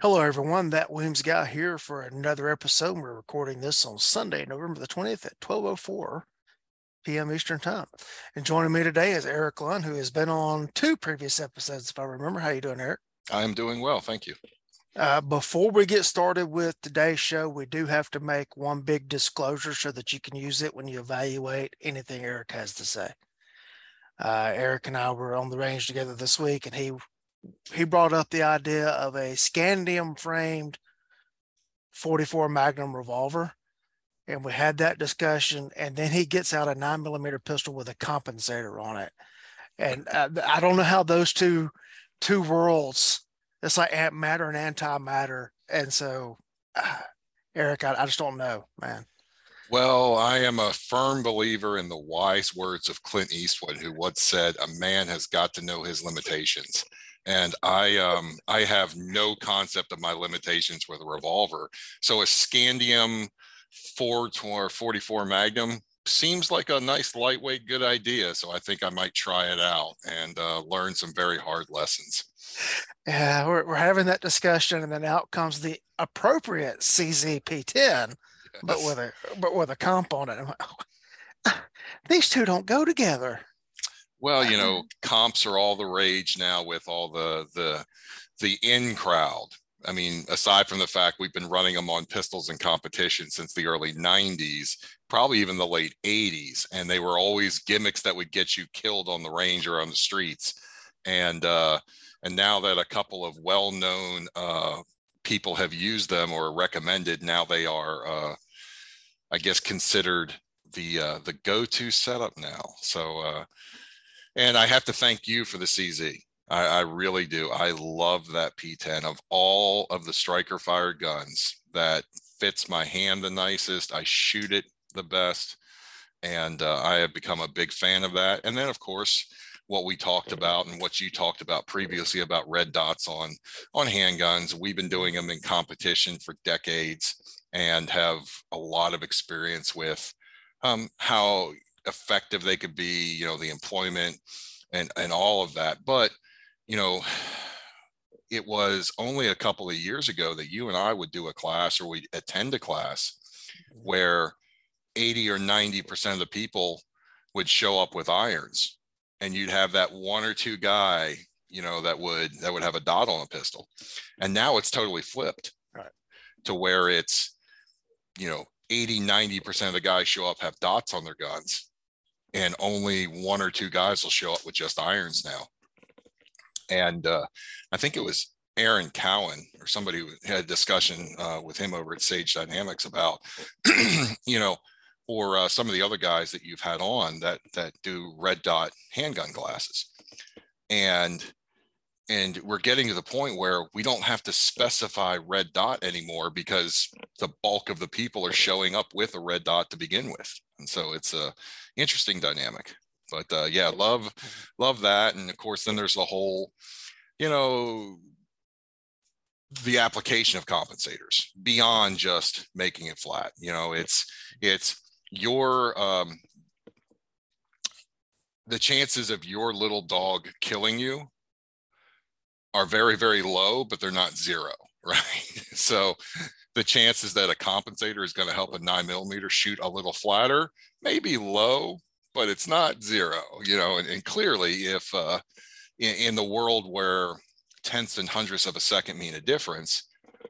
Hello, everyone. That Williams guy here for another episode. We're recording this on Sunday, November the 20th at 12.04 p.m. Eastern Time. And joining me today is Eric Lund, who has been on two previous episodes, if I remember. How you doing, Eric? I'm doing well. Thank you. Uh, before we get started with today's show, we do have to make one big disclosure so that you can use it when you evaluate anything Eric has to say. Uh, Eric and I were on the range together this week, and he he brought up the idea of a scandium framed 44 Magnum revolver. And we had that discussion. And then he gets out a nine millimeter pistol with a compensator on it. And uh, I don't know how those two two worlds, it's like matter and antimatter. And so, uh, Eric, I, I just don't know, man. Well, I am a firm believer in the wise words of Clint Eastwood, who once said, A man has got to know his limitations and I um, I have no concept of my limitations with a revolver. So a Scandium 444 Magnum seems like a nice lightweight good idea. So I think I might try it out and uh, learn some very hard lessons. Yeah, we're, we're having that discussion, and then out comes the appropriate CZ P10, yes. but with a but with a component. These two don't go together. Well, you know, comps are all the rage now with all the the the in crowd. I mean, aside from the fact we've been running them on pistols in competition since the early 90s, probably even the late 80s, and they were always gimmicks that would get you killed on the range or on the streets. And uh, and now that a couple of well-known uh, people have used them or recommended, now they are, uh, I guess, considered the uh, the go-to setup now. So uh, and I have to thank you for the CZ. I, I really do. I love that P10 of all of the striker fired guns that fits my hand the nicest. I shoot it the best. And uh, I have become a big fan of that. And then, of course, what we talked about and what you talked about previously about red dots on on handguns we've been doing them in competition for decades and have a lot of experience with um, how effective they could be, you know, the employment and and all of that. But, you know, it was only a couple of years ago that you and I would do a class or we attend a class mm-hmm. where 80 or 90% of the people would show up with irons and you'd have that one or two guy you know that would that would have a dot on a pistol and now it's totally flipped right. to where it's you know 80 90% of the guys show up have dots on their guns and only one or two guys will show up with just irons now. And uh, I think it was Aaron Cowan or somebody who had a discussion uh, with him over at Sage Dynamics about, you know, or uh, some of the other guys that you've had on that that do red dot handgun glasses, and and we're getting to the point where we don't have to specify red dot anymore because the bulk of the people are showing up with a red dot to begin with. And so it's a interesting dynamic. But uh, yeah love love that. And of course then there's the whole you know the application of compensators beyond just making it flat. You know it's it's your um the chances of your little dog killing you are very very low but they're not zero right so the chances that a compensator is going to help a nine millimeter shoot a little flatter may be low, but it's not zero, you know, and, and clearly if uh, in, in, the world where tenths and hundredths of a second mean a difference,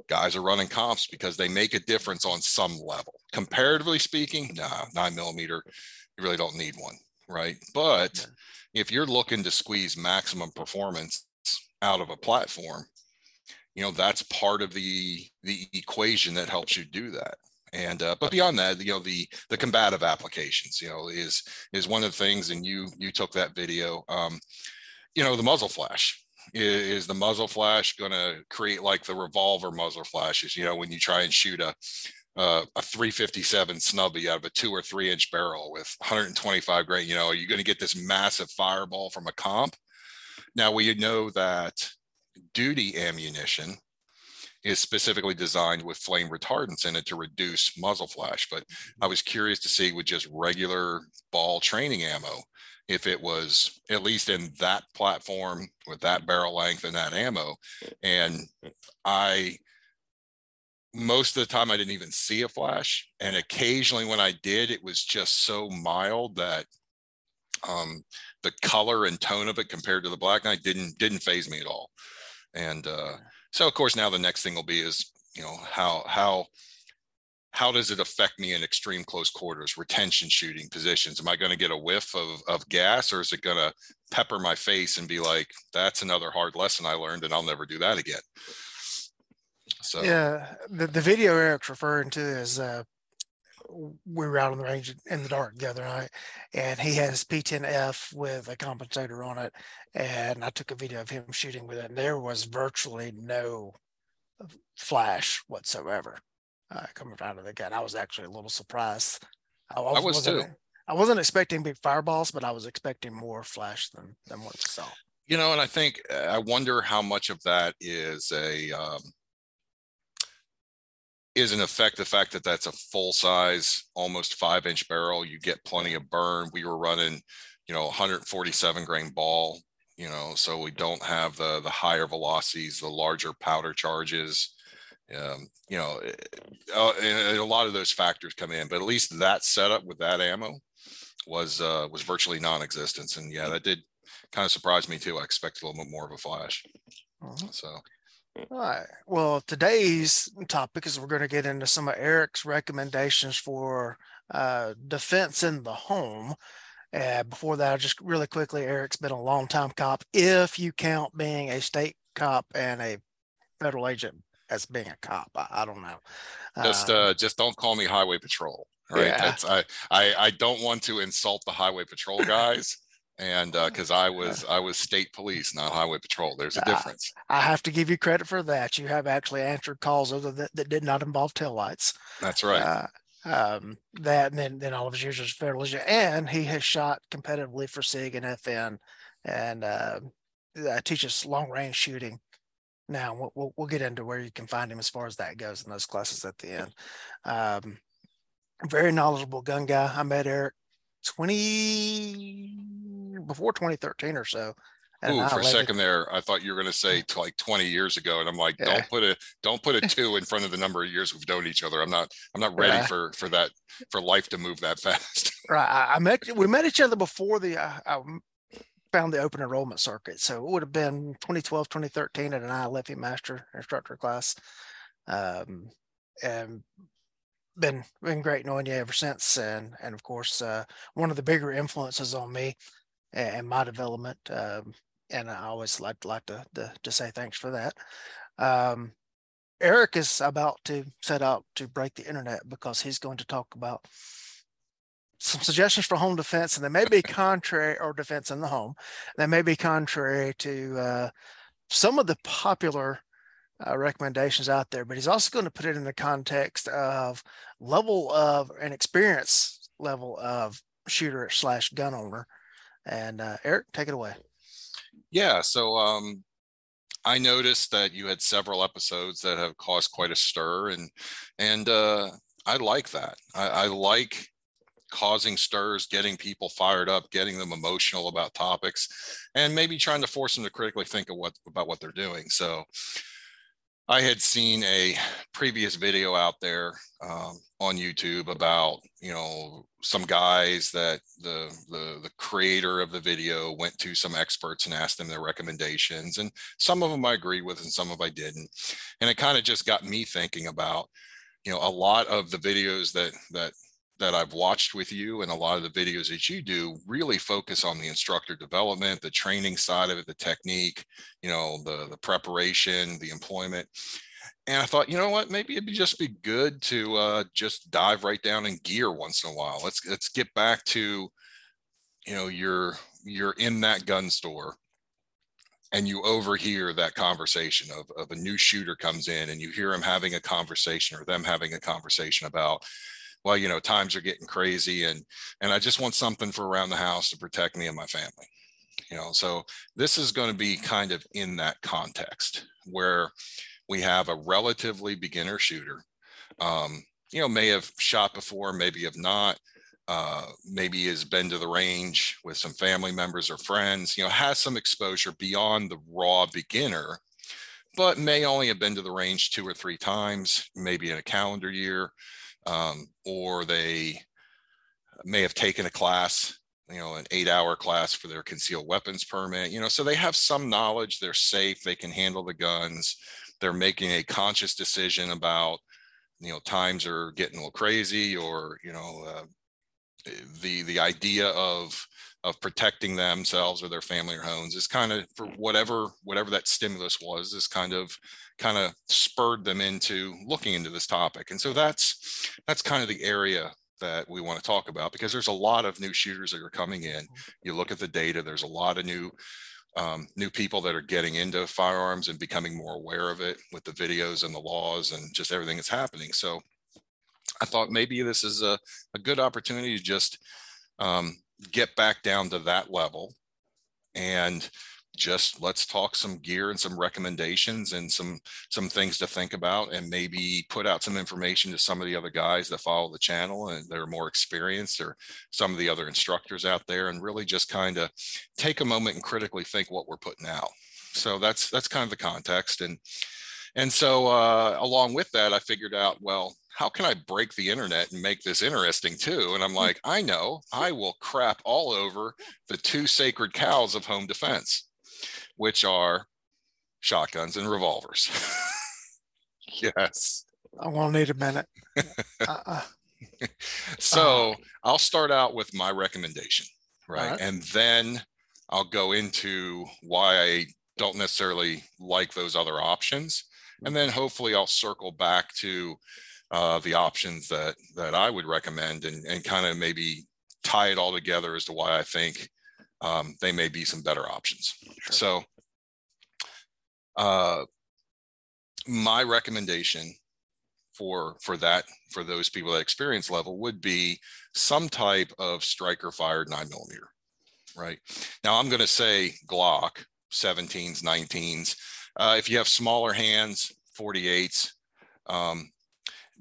guys are running comps because they make a difference on some level. Comparatively speaking, nah, nine millimeter, you really don't need one, right? But yeah. if you're looking to squeeze maximum performance out of a platform, you know that's part of the the equation that helps you do that. And uh, but beyond that you know the the combative applications you know is is one of the things and you you took that video um you know the muzzle flash. Is, the muzzle flash going to create like the revolver muzzle flashes you know when you try and shoot a uh, a 357 snubby out of a two or three inch barrel with 125 grain you know are you going to get this massive fireball from a comp now we know that duty ammunition is specifically designed with flame retardants in it to reduce muzzle flash. But I was curious to see with just regular ball training ammo, if it was at least in that platform with that barrel length and that ammo. And I, most of the time, I didn't even see a flash. And occasionally when I did, it was just so mild that um, the color and tone of it compared to the Black night didn't didn't faze me at all. And uh, so, of course, now the next thing will be is you know how how how does it affect me in extreme close quarters, retention shooting positions? Am I going to get a whiff of, of gas or is it going to pepper my face and be like, that's another hard lesson I learned and I'll never do that again? So, yeah, the, the video Eric's referring to is uh, we were out on the range in the dark the other night and he has P10F with a compensator on it. And I took a video of him shooting with it and there was virtually no flash whatsoever uh, coming out of the gun. I was actually a little surprised. I was, I was too. I wasn't expecting big fireballs, but I was expecting more flash than than what we saw. You know, and I think I wonder how much of that is a um, is an effect the fact that that's a full size, almost five inch barrel. You get plenty of burn. We were running, you know, 147 grain ball. You know, so we don't have the the higher velocities, the larger powder charges um, you know, eh, uh, and a lot of those factors come in, but at least that setup with that ammo was uh, was virtually non-existent, and yeah, that did kind of surprise me too. I expected a little bit more of a flash. Mm-hmm. So. All right. Well, today's topic is we're going to get into some of Eric's recommendations for uh, defense in the home. Uh, before that, just really quickly, Eric's been a long time cop. If you count being a state cop and a federal agent as being a cop. I, I don't know. Just uh, uh, just don't call me highway patrol. Right. Yeah. That's I, I I don't want to insult the highway patrol guys. And because uh, I was I was state police, not highway patrol. There's a difference. I, I, have to give you credit for that. You have actually answered calls other that, that did not involve taillights. That's right. Uh, um, that and then then all of his years as federal and he has shot competitively for SIG and FN, and uh, teaches long range shooting now we'll, we'll, we'll, get into where you can find him as far as that goes in those classes at the end. Um, very knowledgeable gun guy. I met Eric 20 before 2013 or so. Ooh, for a second there, I thought you were going to say to like 20 years ago, and I'm like, yeah. don't put a don't put a two in front of the number of years we've known each other. I'm not I'm not ready right. for for that for life to move that fast. Right. I met we met each other before the uh, I found the open enrollment circuit. So it would have been 2012, 2013 at an ILFE master instructor class. Um, and been been great knowing you ever since. And and of course, uh, one of the bigger influences on me and my development. Um, and I always like like to, to, to say thanks for that. Um, Eric is about to set out to break the internet because he's going to talk about some suggestions for home defense, and they may be contrary or defense in the home. They may be contrary to uh, some of the popular uh, recommendations out there, but he's also going to put it in the context of level of an experience level of shooter slash gun owner. And uh, Eric, take it away. Yeah. So um, I noticed that you had several episodes that have caused quite a stir, and and uh, I like that. I, I like causing stirs, getting people fired up, getting them emotional about topics, and maybe trying to force them to critically think of what about what they're doing. So I had seen a previous video out there um, on YouTube about you know some guys that the, the the creator of the video went to some experts and asked them their recommendations, and some of them I agreed with and some of I didn't, and it kind of just got me thinking about you know a lot of the videos that that that I've watched with you and a lot of the videos that you do really focus on the instructor development, the training side of it, the technique, you know, the the preparation, the employment. And I thought, you know what, maybe it'd be just be good to uh, just dive right down in gear once in a while. Let's let's get back to, you know, you're you're in that gun store and you overhear that conversation of, of a new shooter comes in and you hear him having a conversation or them having a conversation about well, you know, times are getting crazy and and I just want something for around the house to protect me and my family. You know, so this is going to be kind of in that context where we have a relatively beginner shooter. Um, you know, may have shot before, maybe have not. uh, maybe has been to the range with some family members or friends, you know, has some exposure beyond the raw beginner, but may only have been to the range two or three times, maybe in a calendar year, um, or they may have taken a class, you know, an eight hour class for their concealed weapons permit, you know, so they have some knowledge, they're safe, they can handle the guns, they're making a conscious decision about, you know, times are getting a little crazy or, you know, uh, the the idea of of protecting themselves or their family or homes is kind of for whatever whatever that stimulus was is kind of kind of spurred them into looking into this topic. And so that's that's kind of the area that we want to talk about because there's a lot of new shooters that are coming in. You look at the data there's a lot of new um, new people that are getting into firearms and becoming more aware of it with the videos and the laws and just everything that's happening. So I thought maybe this is a, a good opportunity to just um, get back down to that level and just let's talk some gear and some recommendations and some some things to think about and maybe put out some information to some of the other guys that follow the channel and they're more experienced or some of the other instructors out there and really just kind of take a moment and critically think what we're putting out so that's that's kind of the context and and so uh, along with that i figured out well how can I break the internet and make this interesting too? And I'm hmm. like, I know, I will crap all over the two sacred cows of home defense, which are shotguns and revolvers. yes. I won't need a minute. Uh-uh. so uh, I'll start out with my recommendation, right? right? And then I'll go into why I don't necessarily like those other options. And then hopefully I'll circle back to uh, the options that that I would recommend and, and kind of maybe tie it all together as to why I think um, they may be some better options. Sure. So uh, my recommendation for for that for those people that experience level would be some type of striker fired nine millimeter right now i'm going to say glock 17s 19s uh, if you have smaller hands 48s um,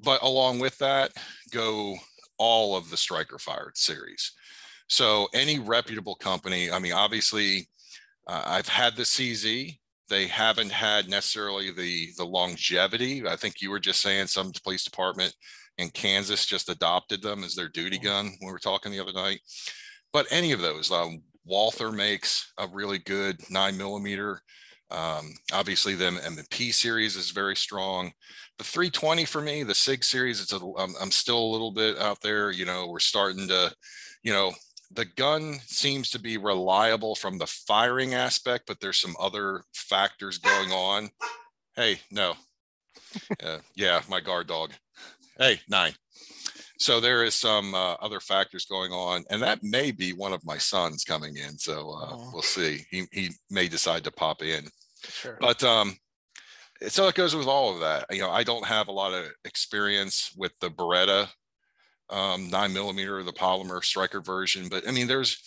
but along with that go all of the striker fired series so any reputable company i mean obviously uh, i've had the cz they haven't had necessarily the the longevity i think you were just saying some police department in kansas just adopted them as their duty mm-hmm. gun when we were talking the other night but any of those um, walther makes a really good nine millimeter um, obviously, the M&P series is very strong. The 320 for me, the SIG series, it's a, I'm, I'm still a little bit out there. You know, we're starting to, you know, the gun seems to be reliable from the firing aspect, but there's some other factors going on. Hey, no. Uh, yeah, my guard dog. Hey, nine. So there is some uh, other factors going on, and that may be one of my sons coming in. So uh, we'll see. He he may decide to pop in. Sure. But um, so it goes with all of that. You know, I don't have a lot of experience with the Beretta um, nine millimeter, the polymer striker version, but I mean, there's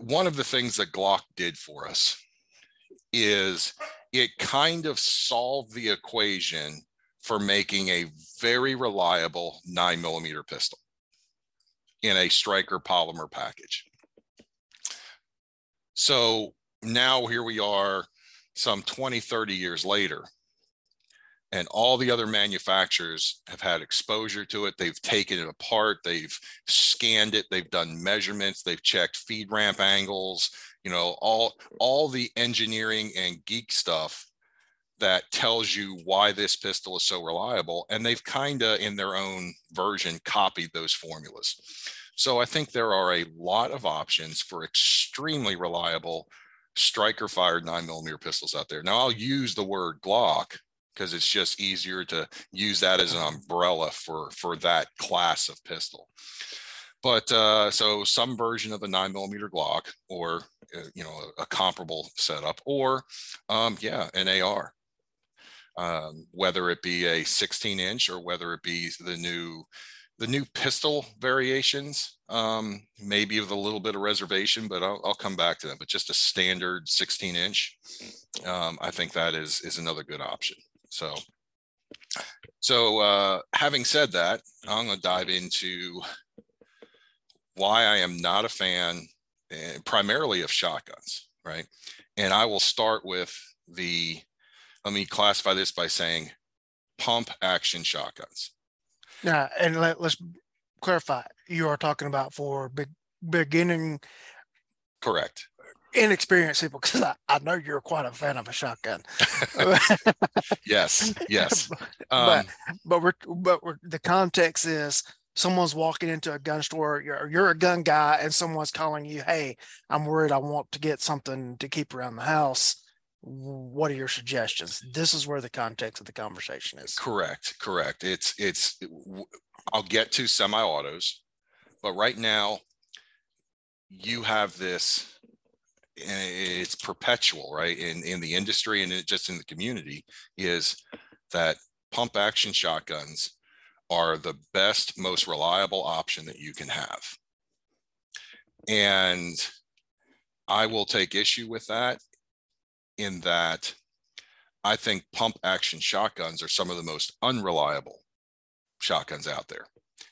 one of the things that Glock did for us is it kind of solved the equation for making a very reliable nine millimeter pistol in a striker polymer package. So now here we are some 20 30 years later and all the other manufacturers have had exposure to it. They've taken it apart. They've scanned it. They've done measurements. They've checked feed ramp angles you know all all the engineering and geek stuff that tells you why this pistol is so reliable and they've kind of in their own version copied those formulas. So i think there are a lot of options for extremely reliable striker fired nine millimeter pistols out there. Now I'll use the word Glock because it's just easier to use that as an umbrella for for that class of pistol. But uh, so some version of a nine millimeter Glock, or uh, you know, a, a, comparable setup, or um, yeah, an AR. Um, whether it be a 16 inch or whether it be the new the new pistol variations, um, maybe with a little bit of reservation, but I'll, I'll come back to that. But just a standard 16 inch, um, I think that is is another good option. So, so uh, having said that, I'm going to dive into why I am not a fan uh, primarily of shotguns, right? And I will start with the, let me classify this by saying pump action shotguns. Yeah, and let, us clarify. You are talking about for big, beginning. Correct. Inexperienced people, because I, I know you're quite a fan of a shotgun. yes, yes. Um, but but we're but we're, the context is someone's walking into a gun store, you're, you're a gun guy, and someone's calling you, Hey, I'm worried I want to get something to keep around the house. What are your suggestions? This is where the context of the conversation is. Correct. Correct. It's, it's, I'll get to semi autos, but right now you have this it's perpetual right in in the industry and it just in the community is that pump action shotguns are the best, most reliable option that you can have. And I will take issue with that in that I think pump action shotguns are some of the most unreliable shotguns out there.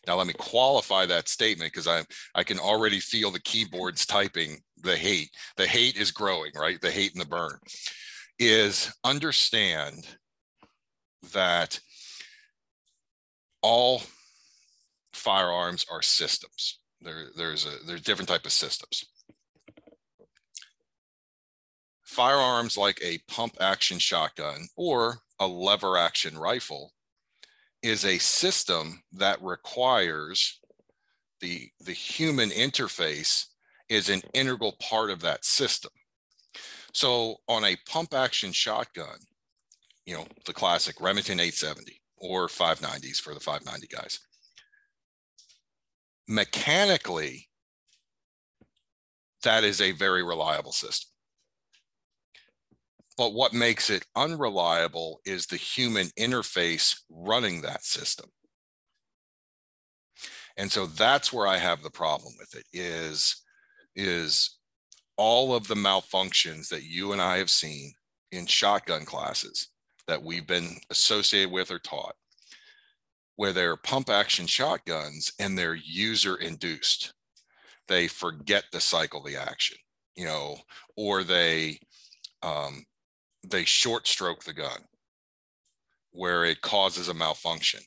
Now let me qualify that statement because I I can already feel the keyboards typing the hate. The hate is growing, right? The hate and the burn is understand that all firearms are systems. There, there's a there's different type of systems. Firearms like a pump action shotgun or a lever action rifle is a system that requires the the human interface is an integral part of that system. So on a pump action shotgun, you know, the classic Remington 870, or 590s for the 590 guys. Mechanically, that is a very reliable system. But what makes it unreliable is the human interface running that system. And so that's where I have the problem with it is, is all of the malfunctions that you and I have seen in shotgun classes that we've been associated with or taught, where they're pump action shotguns and they're user induced. They forget to cycle the action, you know, or they um, they short stroke the gun where it causes a malfunction,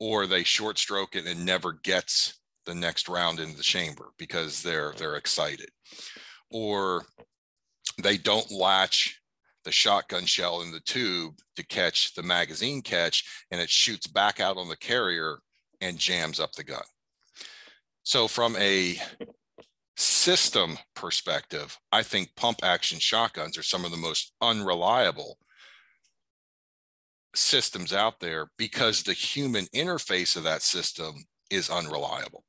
or they short stroke it and never gets the next round into the chamber because they're they're excited, or they don't latch the shotgun shell in the tube to catch the magazine catch and it shoots back out on the carrier and jams up the gun. So from a system perspective, I think pump action shotguns are some of the most unreliable systems out there because the human interface of that system is unreliable.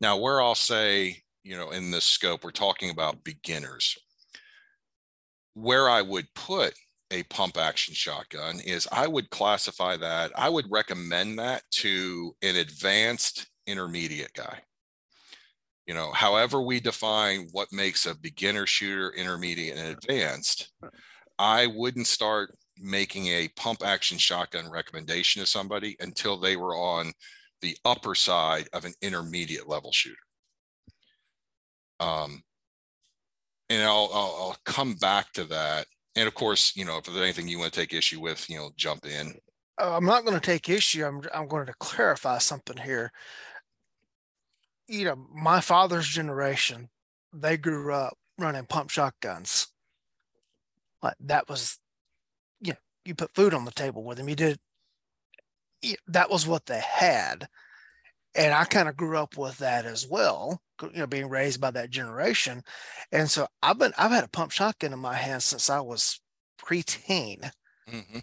Now, where I'll say, you know, in this scope, we're talking about beginners where I would put a pump action shotgun is I would classify that, I would recommend that to an advanced intermediate guy. You know, however we define what makes a beginner shooter, intermediate, and advanced, I wouldn't start making a pump action shotgun recommendation to somebody until they were on the upper side of an intermediate level shooter. Um, and I'll, I'll, I'll come back to that. And of course, you know, if there's anything you want to take issue with, you know, jump in. Uh, I'm not going to take issue. I'm I'm going to clarify something here. You know, my father's generation, they grew up running pump shotguns. Like that was, you know, you put food on the table with them. You did. That was what they had, and I kind of grew up with that as well you know being raised by that generation. And so i've been i've had a pump shotgun in my hand since i was preteen. Mm-hmm.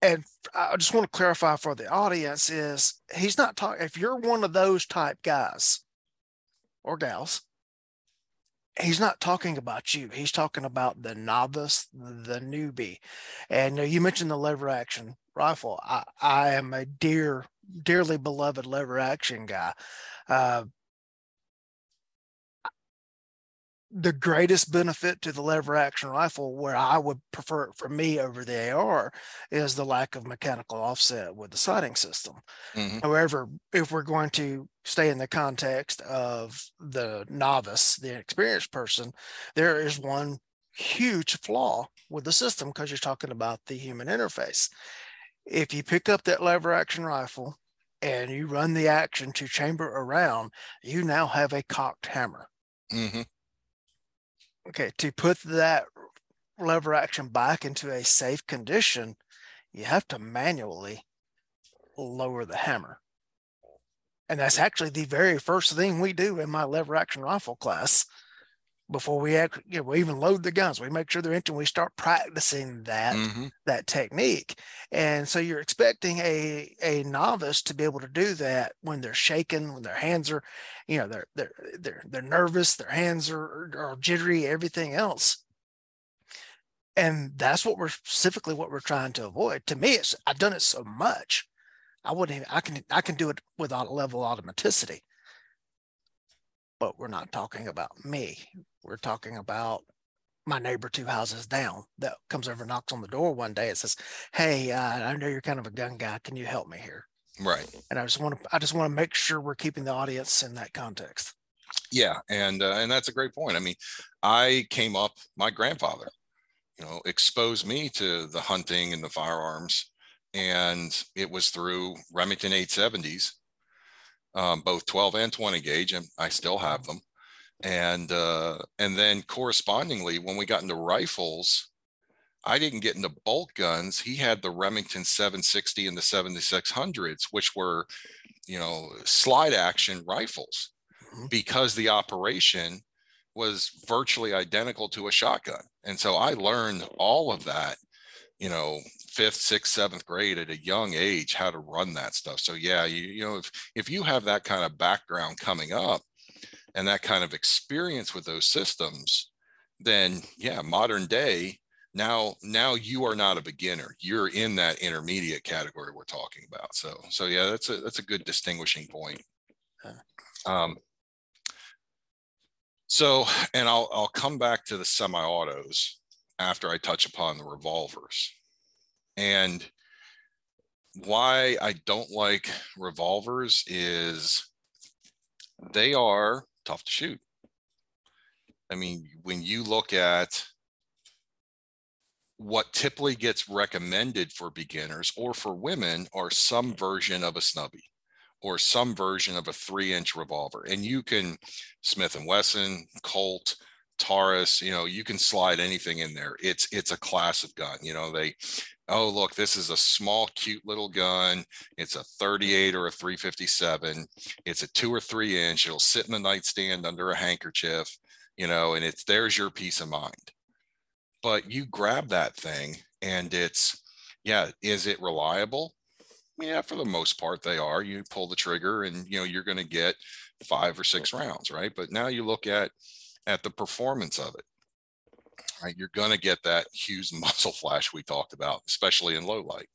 and i just want to clarify for the audience is he's not talking if you're one of those type guys or gals he's not talking about you. He's talking about the novice the newbie. And you mentioned the lever action rifle i, I am a dear dearly beloved lever action guy uh, the greatest benefit to the lever action rifle, where I would prefer it for me over the AR, is the lack of mechanical offset with the sighting system. Mhm. However, if we're going to stay in the context of the novice, the experienced person, there is one huge flaw with the system because you're talking about the human interface. If you pick up that lever action rifle and you run the action to chamber around, you now have a cocked hammer. Mhm. Okay, to put that lever action back into a safe condition, you have to manually lower the hammer. And that's actually the very first thing we do in my lever action rifle class before we act, you know, we even load the guns. We make sure they're empty. We start practicing that Mhm. that technique. And so you're expecting a a novice to be able to do that when they're shaking, when their hands are, you know, they're they're they're they're nervous, their hands are are jittery, everything else. And that's what we're specifically what we're trying to avoid. To me, it's I've done it so much. I wouldn't even, I can I can do it without a level of automaticity. But we're not talking about me. We're talking about my neighbor two houses down that comes over and knocks on the door one day and says, Hey, uh, I know you're kind of a gun guy. Can you help me here? Right. And I just want to I just want to make sure we're keeping the audience in that context. Yeah, and uh, and that's a great point. I mean, I came up. My grandfather, you know, exposed me to the hunting and the firearms, and it was through Remington 870s, um, both 12 and 20 gauge, and I still have them. And uh, and then correspondingly, when we got into rifles, I didn't get into bolt guns. He had the Remington 760 and the 7600s, which were, you know, slide action rifles Mhm. because the operation was virtually identical to a shotgun. And so I learned all of that, you know, fifth, sixth, seventh grade at a young age, how to run that stuff. So yeah, you, you know, if if you have that kind of background coming up and that kind of experience with those systems, then yeah, modern day, now now you are not a beginner. You're in that intermediate category we're talking about. So so yeah, that's a that's a good distinguishing point. Um, so, and I'll I'll come back to the semi-autos after I touch upon the revolvers. And why I don't like revolvers is they are tough to shoot. I mean, when you look at what typically gets recommended for beginners or for women are some version of a snubby or some version of a three inch revolver. And you can Smith and Wesson, Colt, Taurus, you know, you can slide anything in there. It's it's a class of gun. You know, they oh look, this is a small, cute little gun. It's a 38 or a 357. It's a two or three inch. It'll sit in the nightstand under a handkerchief, you know, and it's there's your peace of mind. But you grab that thing and it's yeah, is it reliable? yeah, for the most part, they are. You pull the trigger, and you know you're going to get five or six rounds, right? But now you look at at the performance of it, right? You're going to get that Hughes muzzle flash we talked about, especially in low light.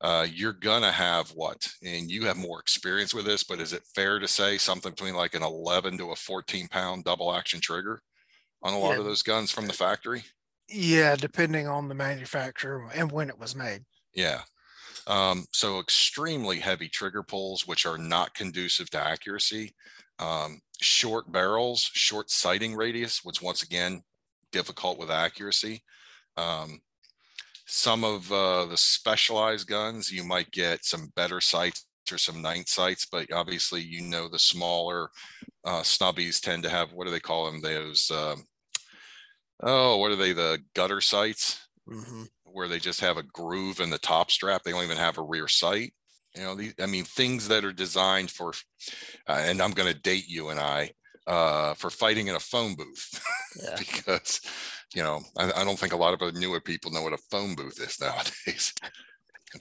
Uh, you're gonna have what, and you have more experience with this, but is it fair to say something between like an 11 to a 14 pound double action trigger on a lot Yeah. of those guns from the factory? Yeah, depending on the manufacturer and when it was made. Yeah. Um, so extremely heavy trigger pulls, which are not conducive to accuracy. Um, short barrels, short sighting radius, which once again, difficult with accuracy. Um, some of uh, the specialized guns, you might get some better sights or some night sights, but obviously, you know, the smaller uh, snubbies tend to have, what do they call them? Those, um, oh, what are they? The gutter sights? Mhm. where they just have a groove in the top strap. They don't even have a rear sight. You know, these, I mean, things that are designed for, uh, and I'm going to date you and I, uh, for fighting in a phone booth Yeah. because, you know, I, I don't think a lot of the newer people know what a phone booth is nowadays.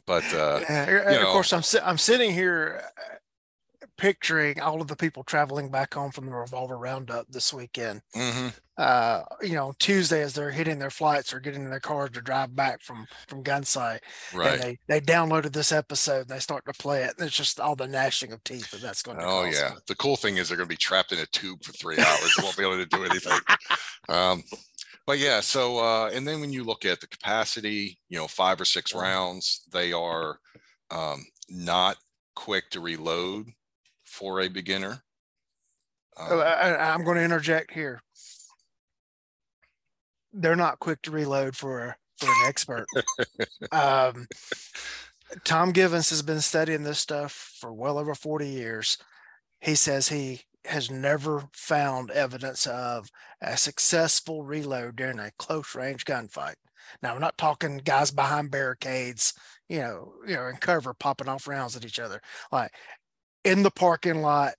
but uh, Yeah, of know- course, I'm I'm sitting here picturing all of the people traveling back home from the revolver roundup this weekend. hmm Uh, you know, Tuesday as they're hitting their flights or getting in their cars to drive back from from Gunsite, Right. and they they downloaded this episode and they start to play it. And it's just all the gnashing of teeth that that's going to. Oh yeah. them. The cool thing is they're going to be trapped in a tube for three hours. they won't be able to do anything. Um, but yeah. So uh, and then when you look at the capacity, you know, five or six rounds, they are um, not quick to reload for a beginner. Um, I, I'm going to interject here. They're not quick to reload for for an expert. um, Tom Givens has been studying this stuff for well over 40 years. He says he has never found evidence of a successful reload during a close range gunfight. Now, we're not talking guys behind barricades, you know, you know, in cover popping off rounds at each other. Like in the parking lot,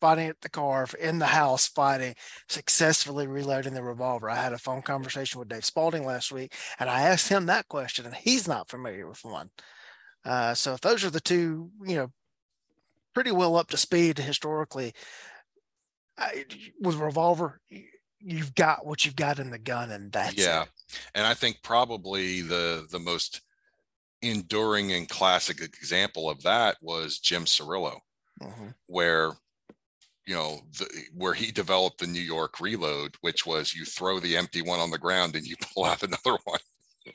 fighting at the car, in the house, fighting, successfully reloading the revolver. I had a phone conversation with Dave Spalding last week, and I asked him that question, and he's not familiar with one. Uh, so if those are the two, you know, pretty well up to speed historically, I, with revolver, you've got what you've got in the gun, and that's it. yeah. And I think probably the the most enduring and classic example of that was Jim Cirillo. Mhm. where you know the, where he developed the New York reload, which was you throw the empty one on the ground and you pull out another one.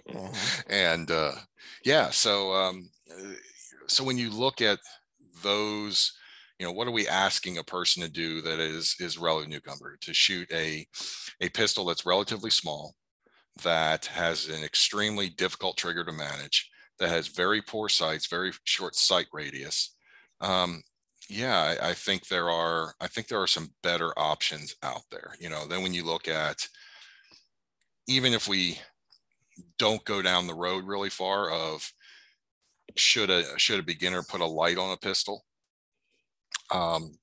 Mhm. And uh, yeah, so um, so when you look at those, you know, what are we asking a person to do that is is relative newcomer to shoot a a pistol that's relatively small, that has an extremely difficult trigger to manage, that has very poor sights, very short sight radius. Um, yeah, I, I think there are. I think there are some better options out there. You know, then when you look at, even if we don't go down the road really far of should a should a beginner put a light on a pistol, um,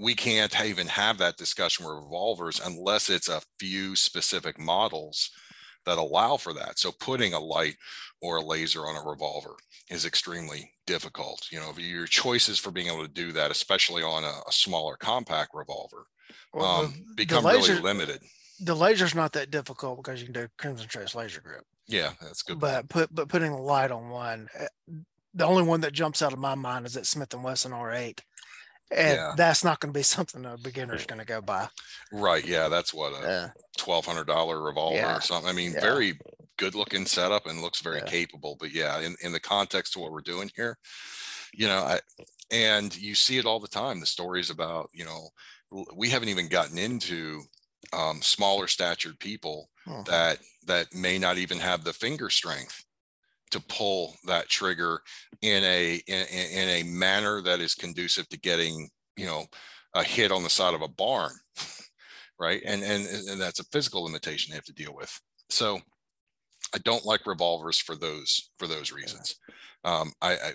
we can't even have that discussion with revolvers unless it's a few specific models that allow for that. So putting a light or a laser on a revolver is extremely difficult. You know, your choices for being able to do that, especially on a, a smaller compact revolver, Well, the- um, the become laser- really limited. The laser's not that difficult because you can do Crimson Trace laser grip. Yeah, that's good. but put but putting a light on one uh, the only one that jumps out of my mind is that smith and wesson r8 and Yeah. that's not going to be something a beginner's going to go buy Right. Yeah, that's what a uh, twelve hundred dollar revolver Yeah, or something. I mean, yeah. very good looking setup and looks very Yeah. capable. But yeah, in, in the context of what we're doing here, you know, I and you see it all the time. The stories about, you know, we haven't even gotten into um, smaller statured people mhm. that that may not even have the finger strength to pull that trigger in a in, in a manner that is conducive to getting you know a hit on the side of a barn right? And and and that's a physical limitation they have to deal with. So i don't like revolvers for those for those reasons. Um i, I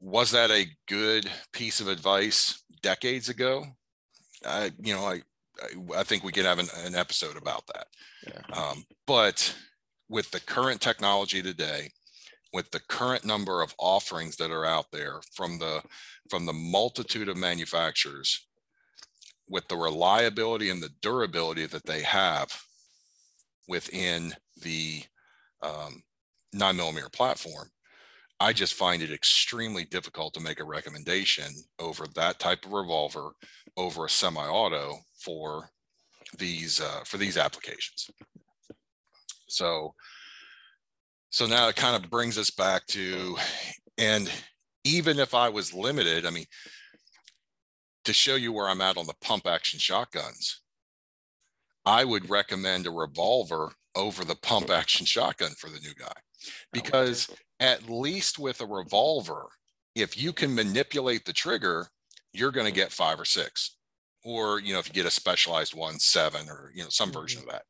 was that a good piece of advice decades ago? I you know i I, I think we could have an, an episode about that. Yeah. Um, but with the current technology today, with the current number of offerings that are out there from the from the multitude of manufacturers, with the reliability and the durability that they have within the um, nine millimeter platform, I just find it extremely difficult to make a recommendation over that type of revolver over a semi-auto for these uh, for these applications. So, so now it kind of brings us back to, and even if I was limited, I mean, to show you where I'm at on the pump action shotguns, I would recommend a revolver over the pump action shotgun for the new guy. Because at least with a revolver, if you can manipulate the trigger, you're going to get five or six. Or, you know, if you get a specialized one, seven, or, you know, some version of that.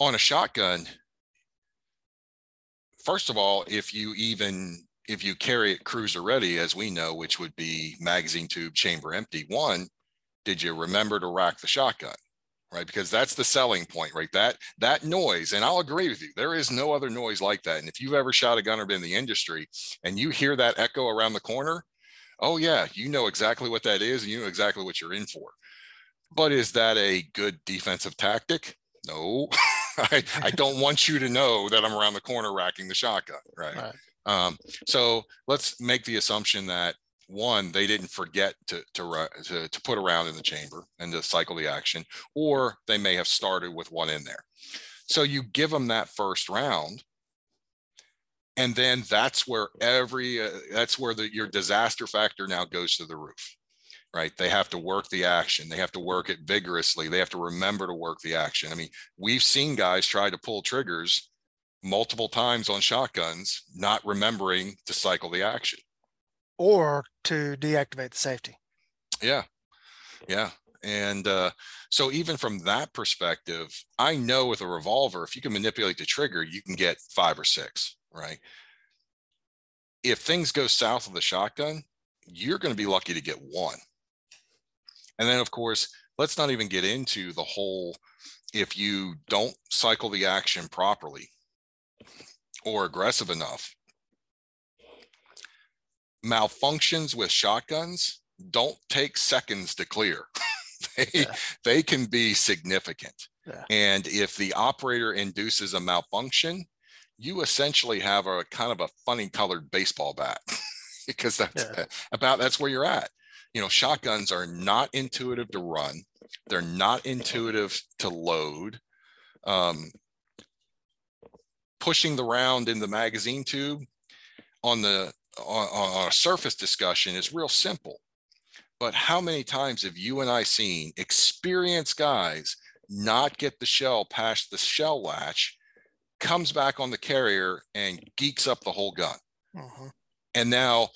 On a shotgun, first of all, if you even if you carry it cruiser ready, as we know, which would be magazine tube chamber empty, one, did you remember to rack the shotgun? right because that's the selling point right that that noise and i'll agree with you there is no other noise like that and if you've ever shot a gun or been in the industry and you hear that echo around the corner oh yeah, you know exactly what that is and you know exactly what you're in for. But is that a good defensive tactic? No. I, I don't want you to know that I'm around the corner racking the shotgun, right? right. Um, so let's make the assumption that one, they didn't forget to, to, to, to put around in the chamber and to cycle the action, or they may have started with one in there. So you give them that first round, and then that's where every uh, that's where the your disaster factor now goes to the roof right they have to work the action they have to work it vigorously they have to remember to work the action i mean we've seen guys try to pull triggers multiple times on shotguns not remembering to cycle the action or to deactivate the safety. Yeah. Yeah. And uh, so, even from that perspective, I know with a revolver, if you can manipulate the trigger, you can get five or six, right? If things go south of the shotgun, you're going to be lucky to get one. And then, of course, let's not even get into the whole if you don't cycle the action properly or aggressive enough, malfunctions with shotguns don't take seconds to clear. they, yeah. they can be significant. Yeah. And if the operator induces a malfunction, you essentially have a kind of a funny colored baseball bat because that's yeah. about that's where you're at. You know, shotguns are not intuitive to run. They're not intuitive to load. Um, pushing the round in the magazine tube on the on, on a surface discussion is real simple. But how many times have you and I seen experienced guys not get the shell past the shell latch, comes back on the carrier and geeks up the whole gun? Uh-huh. And now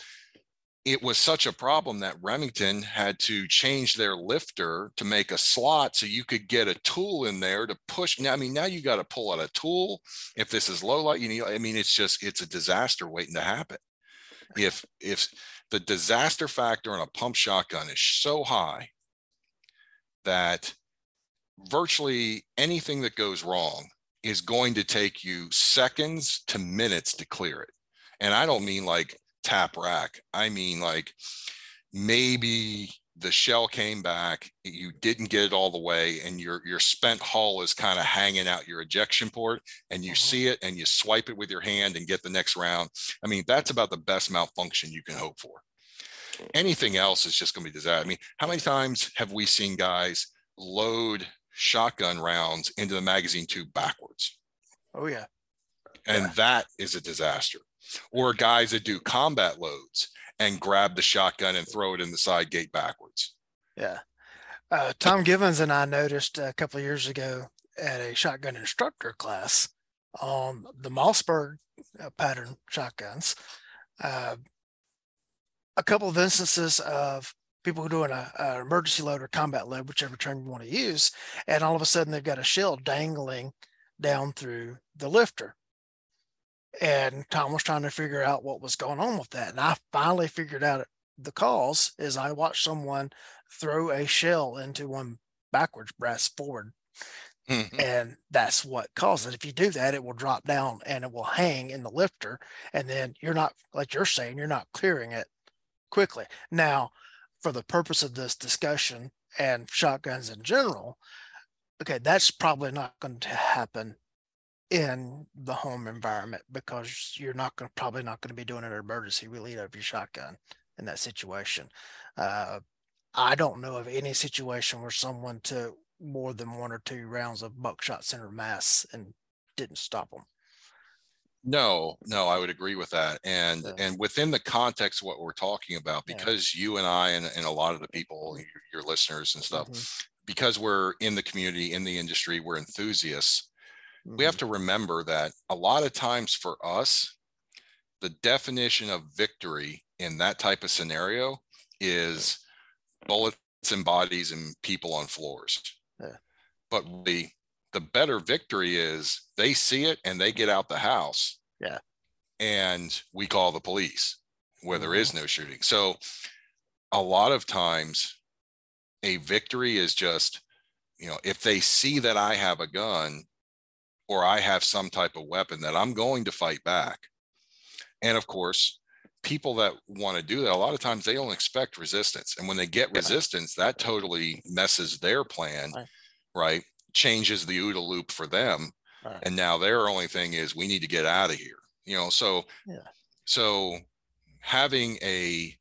it was such a problem that Remington had to change their lifter to make a slot so you could get a tool in there to push. Now, I mean, now you got to pull out a tool. If this is low light, you need, I mean, it's just, it's a disaster waiting to happen if if the disaster factor on a pump shotgun is so high that virtually anything that goes wrong is going to take you seconds to minutes to clear it. And I don't mean like tap rack. I mean like maybe the shell came back, you didn't get it all the way, and your your spent hull is kind of hanging out your ejection port, and you mm-hmm. see it and you swipe it with your hand and get the next round. I mean, that's about the best malfunction you can hope for. Anything else is just going to be disaster. I mean, how many times have we seen guys load shotgun rounds into the magazine tube backwards? Oh yeah. And yeah. that is a disaster. Or guys that do combat loads and grab the shotgun and throw it in the side gate backwards. Yeah. Uh, Tom Givens and I noticed a couple of years ago at a shotgun instructor class on the Mossberg uh, pattern shotguns, uh, a couple of instances of people doing a, a emergency load or combat load, whichever term you want to use, and all of a sudden they've got a shell dangling down through the lifter. And Tom was trying to figure out what was going on with that. And I finally figured out the cause is I watched someone throw a shell into one backwards brass forward. Mm-hmm. And that's what caused it. If you do that, it will drop down and it will hang in the lifter. And then you're not, like you're saying, you're not clearing it quickly. Now, for the purpose of this discussion and shotguns in general, okay, that's probably not going to happen in the home environment because you're not going to probably not going to be doing an emergency release of your shotgun in that situation. Uh, I don't know of any situation where someone took more than one or two rounds of buckshot center mass and didn't stop them. No, no, I would agree with that. And and within the context of what we're talking about, because yeah. you and I and, and a lot of the people, your, your listeners and stuff, mm-hmm. because we're in the community, in the industry, we're enthusiasts. We have to remember that a lot of times for us, the definition of victory in that type of scenario is bullets and bodies and people on floors. Yeah. But the the better victory is they see it and they get out the house. Yeah. And we call the police where there is mm-hmm. no shooting. So a lot of times a victory is just, you know, if they see that I have a gun, or I have some type of weapon that I'm going to fight back. And of course, people that want to do that, a lot of times they don't expect resistance. And when they get resistance, that totally messes their plan, Right. right? Changes the OODA loop for them. Right. And now their only thing is we need to get out of here, you know, so, Yeah. so having a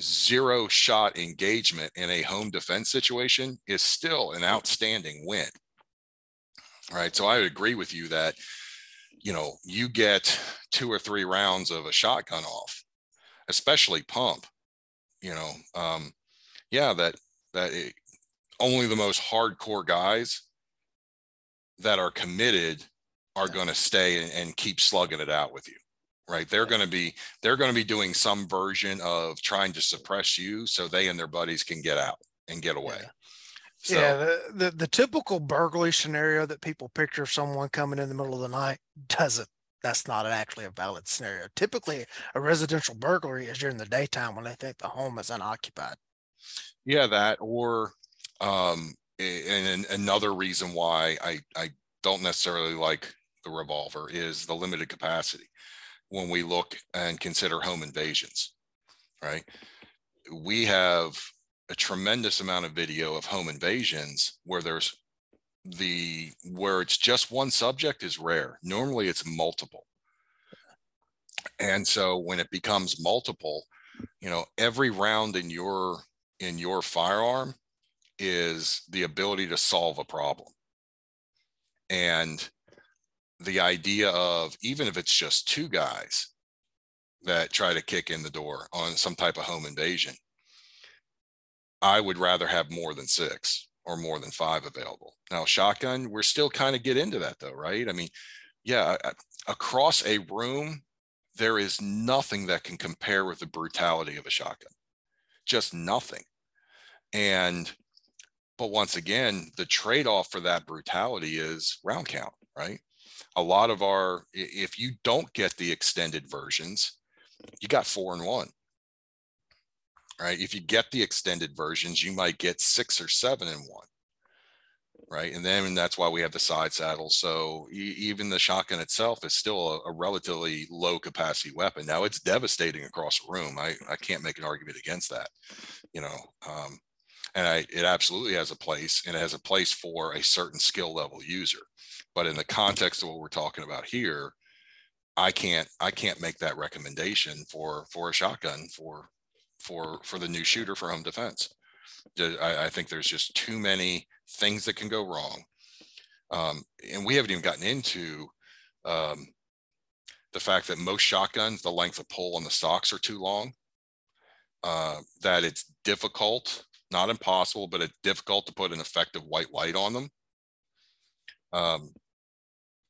zero shot engagement in a home defense situation is still an outstanding win. Right. So I would agree with you that, you know, you get two or three rounds of a shotgun off, especially pump, you know, um, yeah, that, that it, only the most hardcore guys that are committed are Yeah. going to stay and, and keep slugging it out with you right they're Yeah. going to be they're going to be doing some version of trying to suppress you so they and their buddies can get out and get away Yeah. So yeah, the, the the typical burglary scenario that people picture of someone coming in the middle of the night doesn't. That's not actually a valid scenario. Typically, a residential burglary is during the daytime when they think the home is unoccupied. yeah that or um a- and, another reason why i i don't necessarily like the revolver is the limited capacity when we look and consider home invasions right we have a tremendous amount of video of home invasions where there's the where it's just one subject is rare. Normally it's multiple. And so when it becomes multiple you know every round in your in your firearm is the ability to solve a problem. And the idea of even if it's just two guys that try to kick in the door on some type of home invasion i would rather have more than six or more than five available. Now shotgun we're still kind of get into that though right? I mean yeah across a room there is nothing that can compare with the brutality of a shotgun. Just nothing. And but once again the trade-off for that brutality is round count right? A lot of our, if you don't get the extended versions you got four and one right? If you get the extended versions you might get six or seven in one right? And then and that's why we have the side saddle so e- even the shotgun itself is still a, a relatively low capacity weapon. Now it's devastating across a room. I i can't make an argument against that you know um and I, it absolutely has a place and it has a place for a certain skill level user. But in the context of what we're talking about here i can't i can't make that recommendation for for a shotgun for for for the new shooter for home defense. I, I think there's just too many things that can go wrong. Um, and we haven't even gotten into um, the fact that most shotguns the length of pull on the stocks are too long. Uh, that it's difficult not impossible but it's difficult to put an effective white light on them. Um,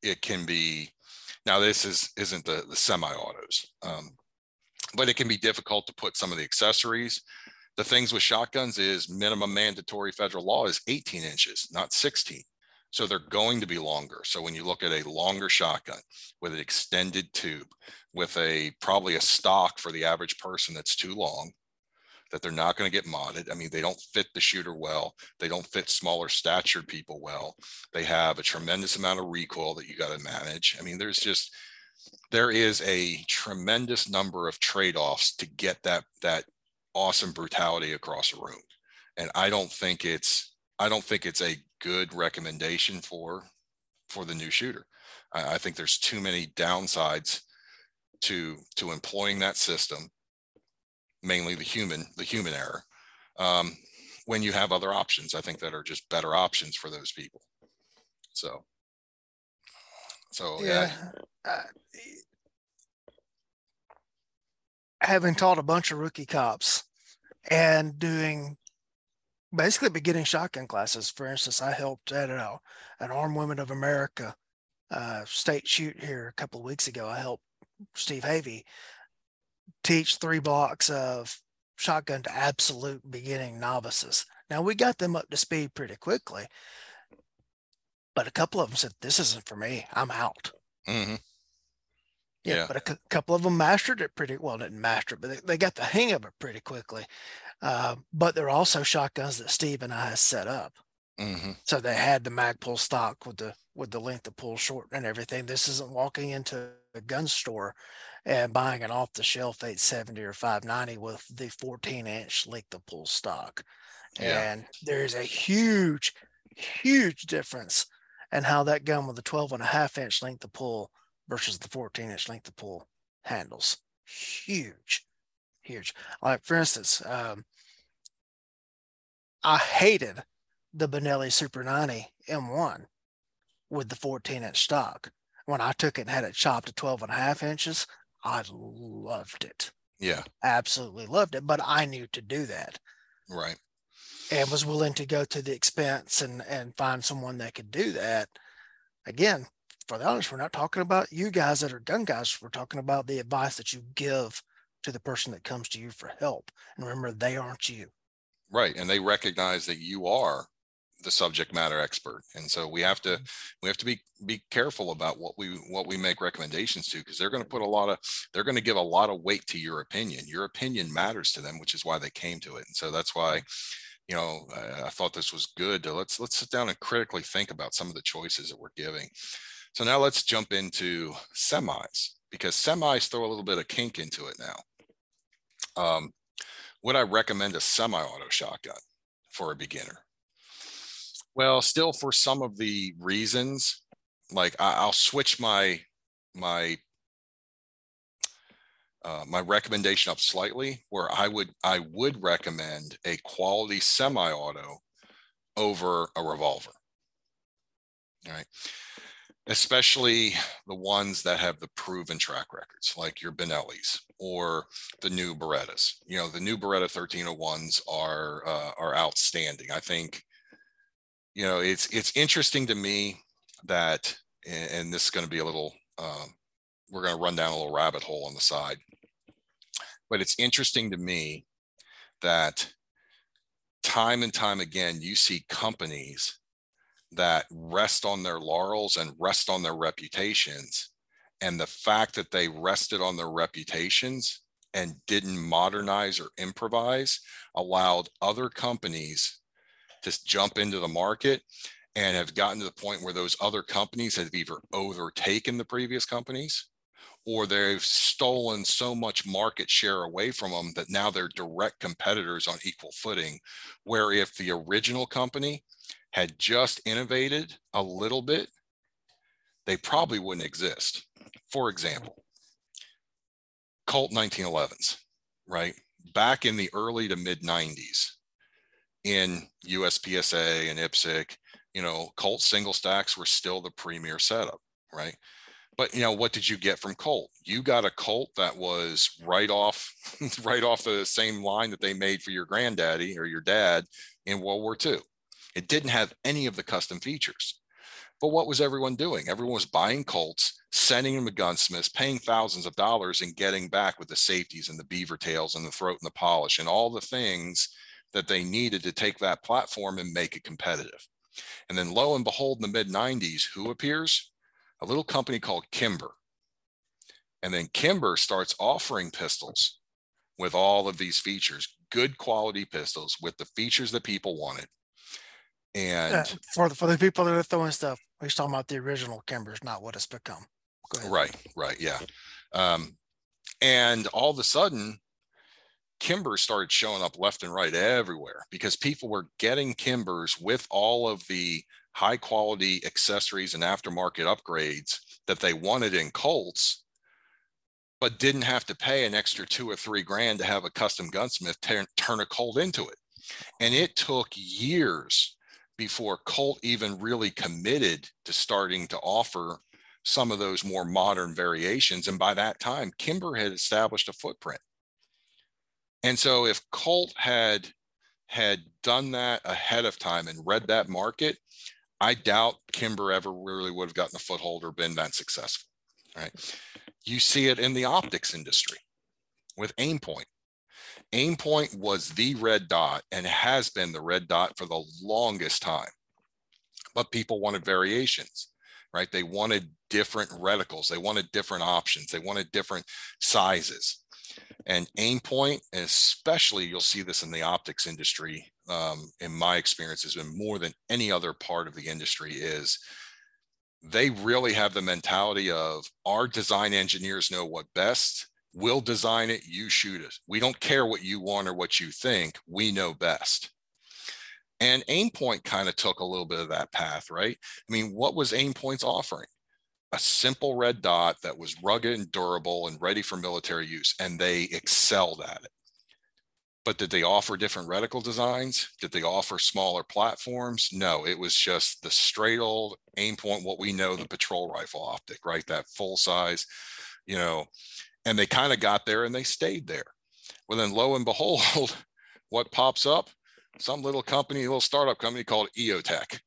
it can be now this is isn't the the semi-autos. Um, but it can be difficult to put some of the accessories the things with shotguns is minimum mandatory federal law is 18 inches not 16 so they're going to be longer so when you look at a longer shotgun with an extended tube with a probably a stock for the average person that's too long that they're not going to get modded. I mean, they don't fit the shooter well. They don't fit smaller statured people well. They have a tremendous amount of recoil that you got to manage. I mean, there's just there is a tremendous number of trade-offs to get that that awesome brutality across a room. And I don't think it's I don't think it's a good recommendation for for the new shooter. I, I think there's too many downsides to to employing that system mainly the human the human error um, when you have other options i think that are just better options for those people so so yeah, Yeah. Having taught a bunch of rookie cops and doing basically beginning shotgun classes. For instance, I helped at a, an Armed Women of America uh, state shoot here a couple of weeks ago. I helped Steve Havey teach three blocks of shotgun to absolute beginning novices. Now we got them up to speed pretty quickly, but a couple of them said, "This isn't for me. I'm out." Mhm. Yeah, Yeah. but a couple of them mastered it pretty well. Didn't master it, but they, they got the hang of it pretty quickly. Uh, but they're also shotguns that Steve and I set up. Mhm. So they had the Magpul stock with the with the length of pull short and everything. This isn't walking into a gun store and buying an off the shelf 870 or 590 with the 14 inch length of pull stock. Yeah. And there's a huge, huge difference in how that gun with the 12 and a half inch length of pull versus the 14 inch length of pull handles. Huge, huge. Like for instance, um, I hated the Benelli Super 90 M1 with the 14 inch stock. When I took it and had it chopped to 12 and a half inches, I loved it. Yeah. Absolutely loved it. But I knew to do that Right. And was willing to go to the expense and, and find someone that could do that. Again, for the honest, we're not talking about you guys that are gun guys. We're talking about the advice that you give to the person that comes to you for help. And remember, they aren't you. Right. And they recognize that you are the subject matter expert. And so we have to mm-hmm. we have to be be careful about what we what we make recommendations to because they're going to put a lot of they're going to give a lot of weight to your opinion. Your opinion matters to them, which is why they came to it. And so that's why you know I, I thought this was good let's let's sit down and critically think about some of the choices that we're giving. So now let's jump into semis because semis throw a little bit of kink into it now. Um, would I recommend a semi-auto shotgun for a beginner? Well, still for some of the reasons, like I, I'll switch my my uh, my recommendation up slightly, where I would I would recommend a quality semi-auto over a revolver. All right. Especially the ones that have the proven track records, like your Benellis or the new Berettas. You know, the new Beretta 1301s are uh, are outstanding. I think you know it's it's interesting to me that and, and this is going to be a little um, we're going to run down a little rabbit hole on the side but it's interesting to me that time and time again you see companies that rest on their laurels and rest on their reputations. And the fact that they rested on their reputations and didn't modernize or improvise allowed other companies to jump into the market and have gotten to the point where those other companies have either overtaken the previous companies or they've stolen so much market share away from them that now they're direct competitors on equal footing. Where if the original company had just innovated a little bit, they probably wouldn't exist. For example, Colt 1911s, right? Back in the early to mid 90s, in USPSA and IPSC, you know, Colt single stacks were still the premier setup, right? But you know, what did you get from Colt? You got a Colt that was right off, right off the same line that they made for your granddaddy or your dad in World War II. It didn't have any of the custom features. But what was everyone doing? Everyone was buying Colts, sending them to gunsmiths, paying thousands of dollars, and getting back with the safeties and the beaver tails and the throat and the polish and all the things that they needed to take that platform and make it competitive. And then lo and behold, in the mid 90s, who appears? A little company called Kimber. And then Kimber starts offering pistols with all of these features, good quality pistols with the features that people wanted. And Uh, for the, for the people that are throwing stuff, we're talking about the original Kimbers, not what it's become. Right, right, yeah. Um, and all of a sudden, Kimber started showing up left and right everywhere because people were getting Kimbers with all of the high quality accessories and aftermarket upgrades that they wanted in Colts, but didn't have to pay an extra two or three grand to have a custom gunsmith turn, turn a Colt into it. And it took years before Colt even really committed to starting to offer some of those more modern variations. And by that time, Kimber had established a footprint. And so if Colt had had done that ahead of time and read that market, I doubt Kimber ever really would have gotten a foothold or been that successful. Right. You see it in the optics industry with Aimpoint. Aimpoint was the red dot and has been the red dot for the longest time. But people wanted variations, right? They wanted different reticles, they wanted different options, they wanted different sizes. And aim Aimpoint, especially you'll see this in the optics industry, um, in my experience, has been more than any other part of the industry is they really have the mentality of our design engineers know what best. We'll design it, you shoot it. We don't care what you want or what you think. We know best. And Aimpoint kind of took a little bit of that path, right? I mean, what was Aimpoint's offering? A simple red dot that was rugged and durable and ready for military use, and they excelled at it. But did they offer different reticle designs? Did they offer smaller platforms? No, it was just the straight old Aimpoint, what we know, the patrol rifle optic, right? That full size, you know, and they kind of got there and they stayed there. Well, then lo and behold, what pops up? some little company, a little startup company called EOTech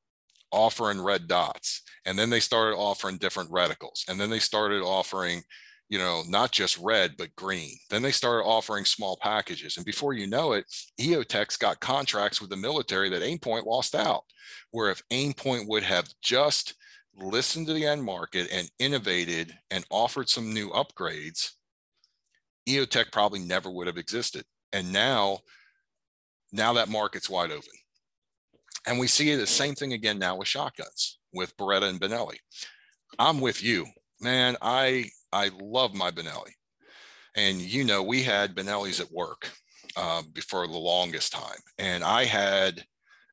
offering red dots. And then they started offering different reticles. And then they started offering, you know, not just red, but green. Then they started offering small packages. And before you know it, EOTech's got contracts with the military that Aimpoint lost out. Where if Aimpoint would have just listened to the end market and innovated and offered some new upgrades, EOTech probably never would have existed. And now now that market's wide open. And we see the same thing again now with shotguns, with Beretta and Benelli. I'm with you, man. I I love my Benelli, and you know we had Benellis at work uh, before the longest time, and I had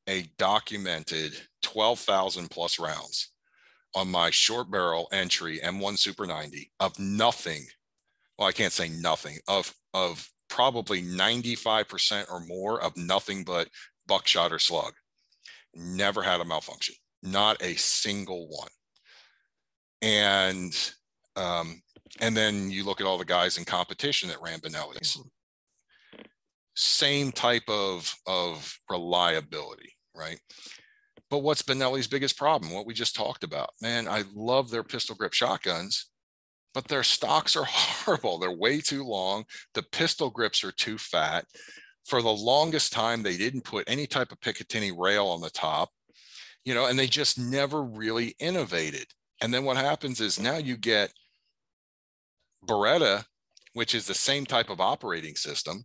a documented 12,000 plus rounds on my short barrel entry M1 Super 90 of nothing. Well, I can't say nothing of of probably 95% or more of nothing but buckshot or slug. Never had a malfunction, not a single one. And um, and then you look at all the guys in competition that ran Benelli's. Same type of of reliability, right? But what's Benelli's biggest problem? What we just talked about. Man, I love their pistol grip shotguns, but their stocks are horrible. They're way too long. The pistol grips are too fat. For the longest time, they didn't put any type of Picatinny rail on the top, you know, and they just never really innovated. And then what happens is now you get Beretta, which is the same type of operating system,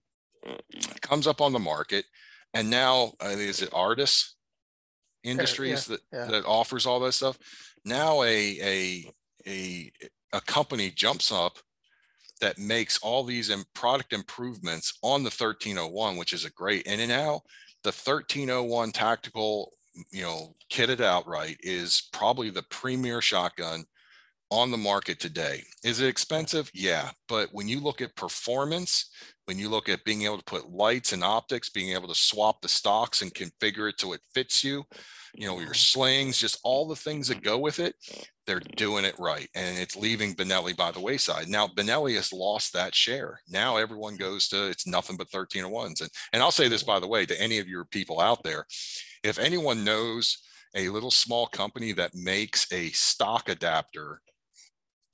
comes up on the market. And now, uh, is it Aridus Industries yeah, yeah, that, yeah. that offers all that stuff? Now a, a, a a company jumps up that makes all these product improvements on the 1301, which is a great, and now the 1301 tactical, you know, kitted outright is probably the premier shotgun on the market today. Is it expensive? Yeah. But when you look at performance, when you look at being able to put lights and optics, being able to swap the stocks and configure it so it fits you, you know, your mm-hmm. slings, just all the things that mm-hmm. go with it, they're doing it right. And it's leaving Benelli by the wayside. Now, Benelli has lost that share. Now everyone mm-hmm. goes to it's nothing but 1301s. And, and I'll say this, by the way, to any of your people out there, if anyone knows a little small company that makes a stock adapter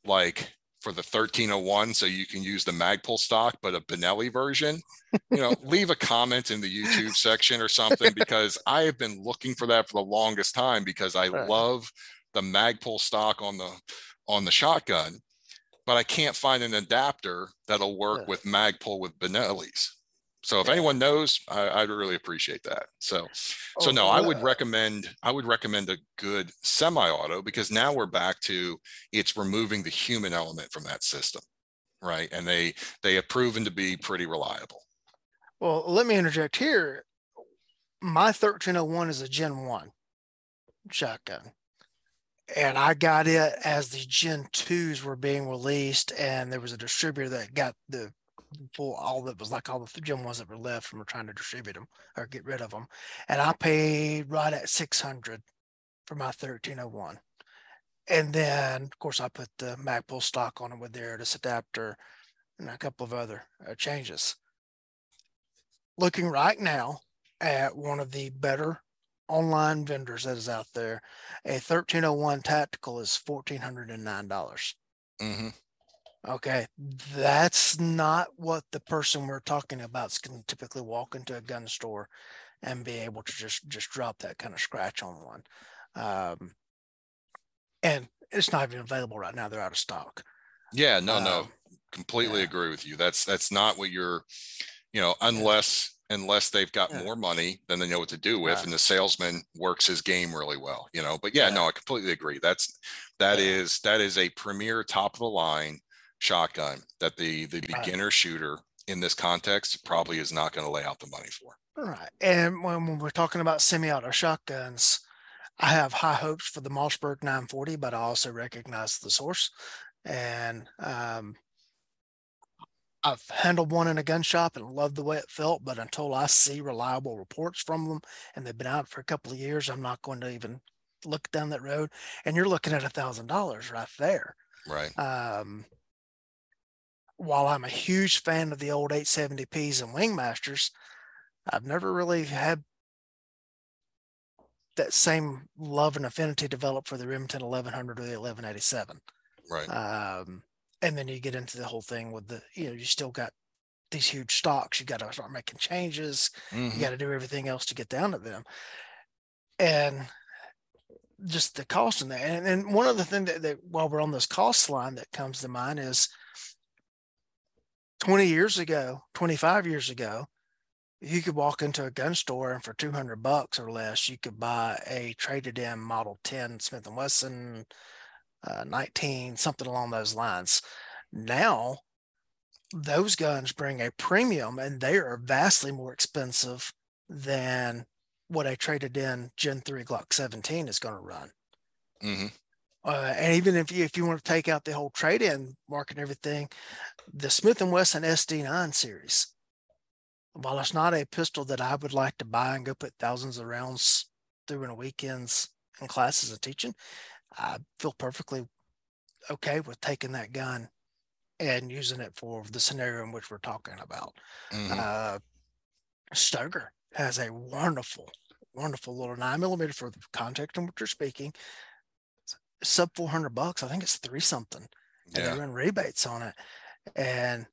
like for the 1301 so you can use the Magpul stock, but a Benelli version, you know, leave a comment in the YouTube section or something because I have been looking for that for the longest time because I right. love the Magpul stock on the on the shotgun, but I can't find an adapter that'll work yeah. with Magpul with Benelli's. So if anyone knows, I, would really appreciate that. So, so oh, no, I would recommend I would recommend a good semi-auto because now we're back to it's removing the human element from that system, right? And they they have proven to be pretty reliable. Well, let me interject here. My 1301 is a Gen 1 shotgun. And I got it as the Gen 2s were being released, and there was a distributor that got the full all that was like all the Gen ones that were left from trying to distribute them or get rid of them. And I paid right at 600 for my 1301. And then, of course, I put the Magpul stock on it with the this adapter and a couple of other uh, changes. Looking right now at one of the better online vendors that is out there, a 1301 tactical is $1,409. Mm-hmm. Okay, that's not what the person we're talking about is going to typically walk into a gun store and be able to just just drop that kind of scratch on one. Um, and it's not even available right now; they're out of stock. Yeah, no, um, no. completely Yeah. agree with you. That's, that's not what you're, you know, unless, unless they've got Yeah. more money than they know what to do with Right. and the salesman works his game really well, you know, but yeah, Yeah. no, I completely agree. That's, that Yeah. is, that is a premier top of the line shotgun that the, the Right. beginner shooter in this context probably is not going to lay out the money for. Right. And when, when we're talking about semi-auto shotguns, I have high hopes for the Mossberg 940, but I also recognize the source. And um, I've handled one in a gun shop and loved the way it felt, but until I see reliable reports from them and they've been out for a couple of years, I'm not going to even look down that road. And you're looking at a thousand dollars right there. Right. Um, while I'm a huge fan of the old 870Ps and Wingmasters, I've never really had that same love and affinity developed for the Remington 1100 or the 1187. Right. Um, and then you get into the whole thing with the, you know, you still got these huge stocks. You got to start making changes. Mhm. You got to do everything else to get down to them. And just the cost in that. And, and one other thing that, that while we're on this cost line that comes to mind is 20 years ago, 25 years ago, you could walk into a gun store and for 200 bucks or less, you could buy a traded in Model 10 Smith and Wesson, uh, 19, something along those lines. Now, those guns bring a premium and they are vastly more expensive than what a traded in Gen 3 Glock 17 is going to run. Mhm. Uh, and even if you if you want to take out the whole trade-in market and everything, the Smith and Wesson SD9 series, while it's not a pistol that I would like to buy and go put thousands of rounds through in a weekends and classes of teaching, I feel perfectly okay with taking that gun and using it for the scenario in which we're talking about. Mhm. Uh, Stoeger has a wonderful, wonderful little nine millimeter for the context in which you're speaking. Sub 400 bucks. I think it's three something. And Yeah. they run rebates on it. And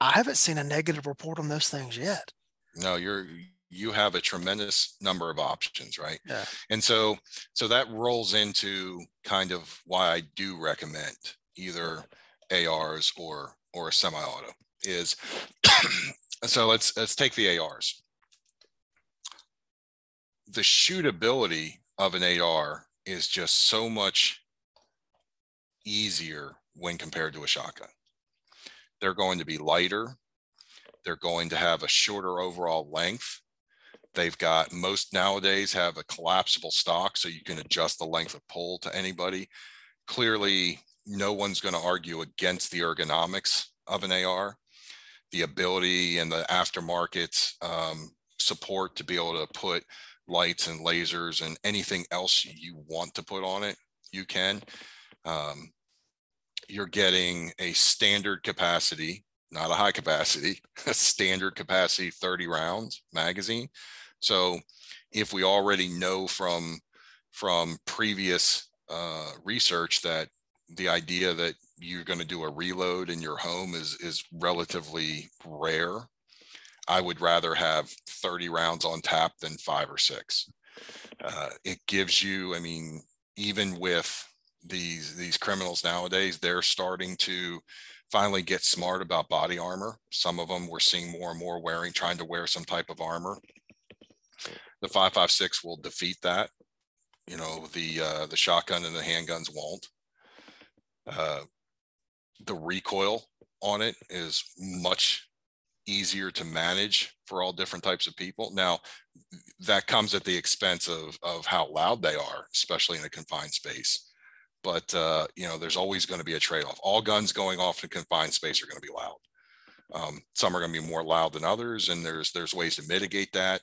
I haven't seen a negative report on those things yet. No, you're, you have a tremendous number of options, right? Yeah. And so, so that rolls into kind of why I do recommend either ARs or, or a semi-auto is, so let's, let's take the ARs. The shootability of an AR is just so much easier when compared to a shotgun. They're going to be lighter. They're going to have a shorter overall length. They've got most nowadays have a collapsible stock, so you can adjust the length of pull to anybody. Clearly, no one's going to argue against the ergonomics of an AR, the ability and the aftermarket um, support to be able to put lights and lasers and anything else you want to put on it, you can. Um, you're getting a standard capacity, not a high capacity, a standard capacity 30 rounds magazine. So if we already know from from previous uh, research that the idea that you're going to do a reload in your home is is relatively rare, I would rather have 30 rounds on tap than five or six. Uh, it gives you, I mean, even with these these criminals nowadays, they're starting to finally get smart about body armor. Some of them we're seeing more and more wearing, trying to wear some type of armor. The 556 will defeat that. You know, the uh, the shotgun and the handguns won't. Uh, the recoil on it is much easier to manage for all different types of people. Now, that comes at the expense of of how loud they are, especially in a confined space. But uh, you know, there's always going to be a trade-off. All guns going off in confined space are going to be loud. Um, some are going to be more loud than others, and there's there's ways to mitigate that.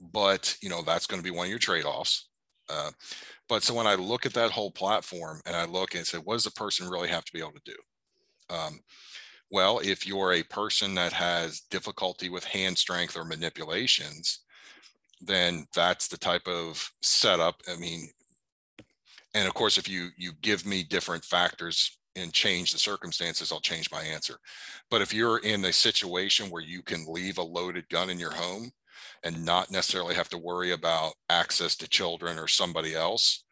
But you know, that's going to be one of your trade-offs. Uh, but so when I look at that whole platform and I look and say, what does the person really have to be able to do? Um, well, if you're a person that has difficulty with hand strength or manipulations, then that's the type of setup. I mean, and of course, if you you give me different factors and change the circumstances, I'll change my answer. But if you're in a situation where you can leave a loaded gun in your home and not necessarily have to worry about access to children or somebody else,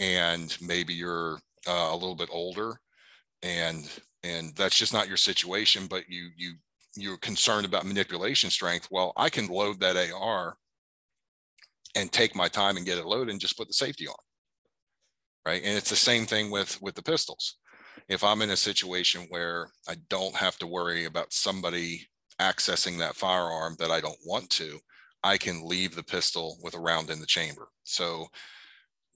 and maybe you're uh, a little bit older and and that's just not your situation but you you you're concerned about manipulation strength well i can load that ar and take my time and get it loaded and just put the safety on right? And it's the same thing with with the pistols. If i'm in a situation where i don't have to worry about somebody accessing that firearm that i don't want to i can leave the pistol with a round in the chamber. So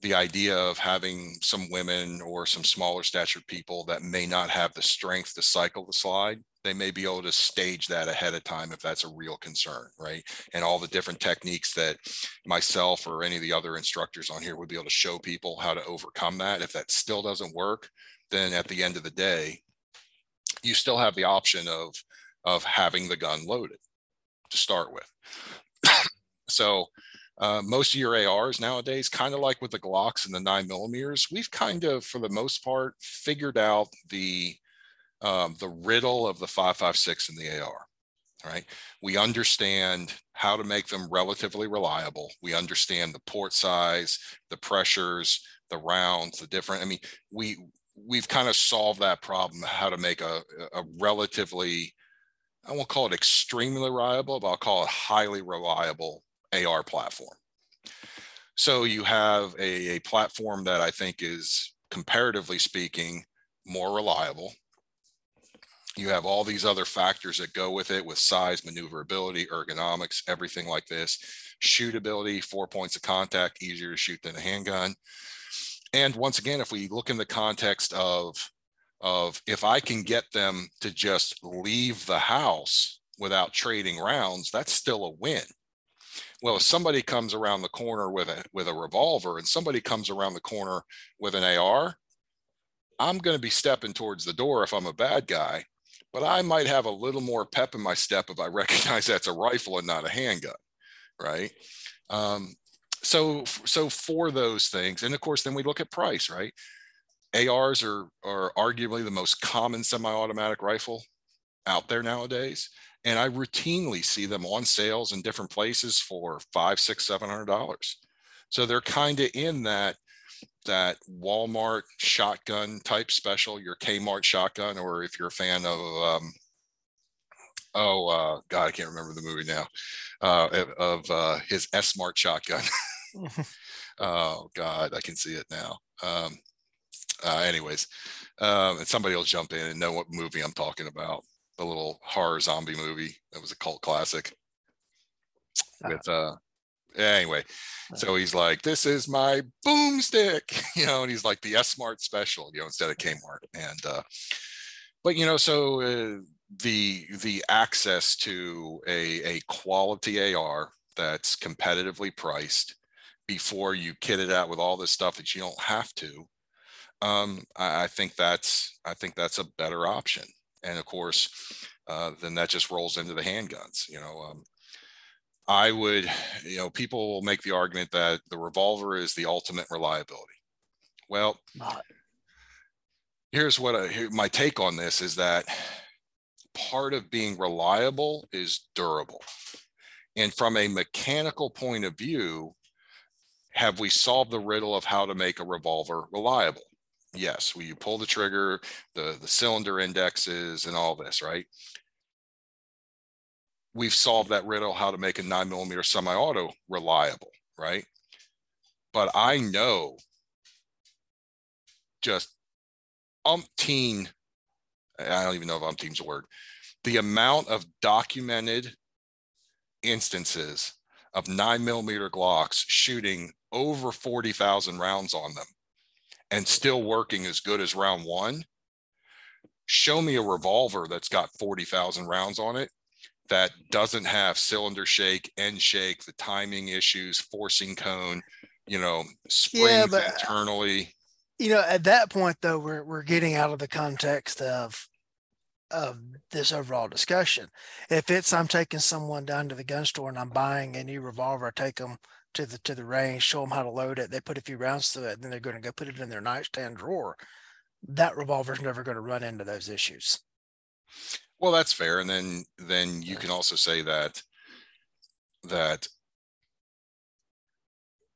the idea of having some women or some smaller statured people that may not have the strength to cycle the slide they may be able to stage that ahead of time if that's a real concern right? And all the different techniques that myself or any of the other instructors on here would be able to show people how to overcome that if that still doesn't work then at the end of the day you still have the option of of having the gun loaded to start with. So uh, most of your ARs nowadays, kind of like with the Glocks and the nine millimeters, we've kind of, for the most part, figured out the um, the riddle of the 556 and the AR. Right. We understand how to make them relatively reliable. We understand the port size, the pressures, the rounds, the different. I mean, we we've kind of solved that problem. How to make a, a relatively, I won't call it extremely reliable, but I'll call it highly reliable AR platform. So you have a, a platform that I think is comparatively speaking more reliable. You have all these other factors that go with it with size, maneuverability, ergonomics, everything like this. Shootability, four points of contact, easier to shoot than a handgun. And once again, if we look in the context of, of if I can get them to just leave the house without trading rounds, that's still a win well if somebody comes around the corner with a with a revolver and somebody comes around the corner with an ar i'm going to be stepping towards the door if i'm a bad guy but i might have a little more pep in my step if i recognize that's a rifle and not a handgun right? Um, so so for those things and of course then we look at price right? Ars are are arguably the most common semi-automatic rifle out there nowadays and I routinely see them on sales in different places for five, six, seven hundred dollars. So they're kind of in that that Walmart shotgun type special, your Kmart shotgun, or if you're a fan of um, oh uh, God, I can't remember the movie now uh, of uh, his S-Mart shotgun. oh God, I can see it now. Um, uh, anyways, um, and somebody will jump in and know what movie I'm talking about the little horror zombie movie that was a cult classic uh-huh. with uh anyway so he's like this is my boomstick you know and he's like the S-Mart special you know instead of kmart. And uh but you know so uh, the the access to a a quality ar that's competitively priced before you kit it out with all this stuff that you don't have to um I, I think that's i think that's a better option and of course, uh, then that just rolls into the handguns. You know, um, I would, you know, people will make the argument that the revolver is the ultimate reliability. Well, here's what I, here, my take on this is that part of being reliable is durable. And from a mechanical point of view, have we solved the riddle of how to make a revolver reliable? Yes we pull the trigger the the cylinder indexes and all this right? We've solved that riddle how to make a nine millimeter semi-auto reliable right? But i know just umpteen i don't even know if umpteen's a word the amount of documented instances of nine millimeter glocks shooting over 40,000 rounds on them and still working as good as round one, show me a revolver that's got 40,000 rounds on it that doesn't have cylinder shake, end shake, the timing issues, forcing cone, you know, springs yeah, but, uh, internally. You know, at that point though, we're we're getting out of the context of of this overall discussion. If it's I'm taking someone down to the gun store and I'm buying a new revolver, I take them to the to the range, show them how to load it. They put a few rounds to it, and then they're going to go put it in their nightstand drawer. That revolver's never going to run into those issues. Well, that's fair, and then then you can also say that that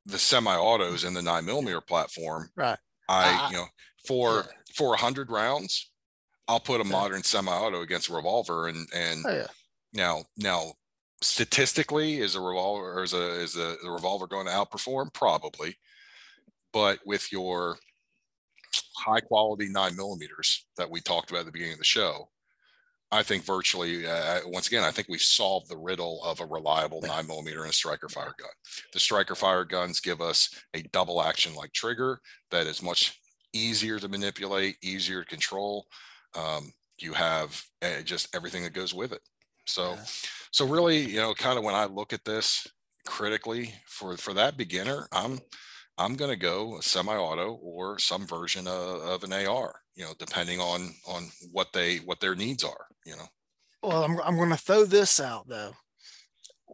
the semi-autos in the nine millimeter platform, right? I uh, you know for yeah. for a hundred rounds, I'll put a modern semi-auto against a revolver and, and Oh, yeah. now, now statistically is a revolver or is a, is a, the revolver going to outperform? Probably. But with your high quality nine millimeters that we talked about at the beginning of the show, I think virtually, uh, once again, I think we've solved the riddle of a reliable nine millimeter and a striker fire gun. The striker fire guns give us a double action like trigger that is much easier to manipulate, easier to control. Um, you have uh, just everything that goes with it. So. So really, you know, kind of when I look at this critically for for that beginner, I'm I'm going to go a semi-auto or some version of, of an AR, you know, depending on on what they what their needs are, you know. Well, I'm, I'm going to throw this out though,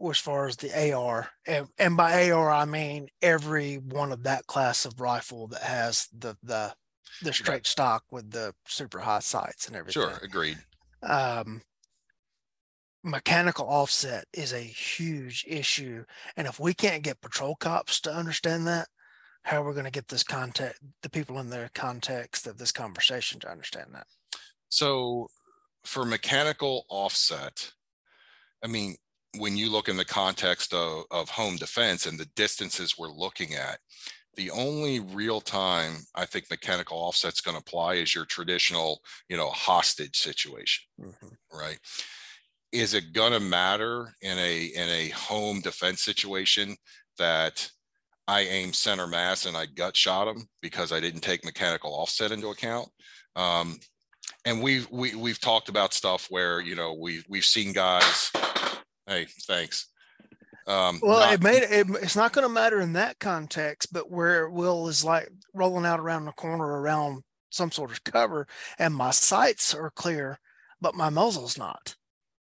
as far as the AR, and, and by AR I mean every one of that class of rifle that has the the the straight stock with the super high sights and everything. Sure, agreed. Um, mechanical offset is a huge issue, and if we can't get patrol cops to understand that, how are we going to get this context, the people in the context of this conversation to understand that? So for mechanical offset, I mean, when you look in the context of, of home defense and the distances we're looking at, the only real time I think mechanical offset's going to apply is your traditional, you know, hostage situation, Mhm. right? Is it going to matter in a in a home defense situation that I aim center mass and I gut shot him because I didn't take mechanical offset into account? Um, and we've we, we've talked about stuff where you know we we've seen guys. Hey, thanks. Um, Well, not- it made it, it's not going to matter in that context, but where Will is like rolling out around the corner around some sort of cover, and my sights are clear, but my muzzle's not.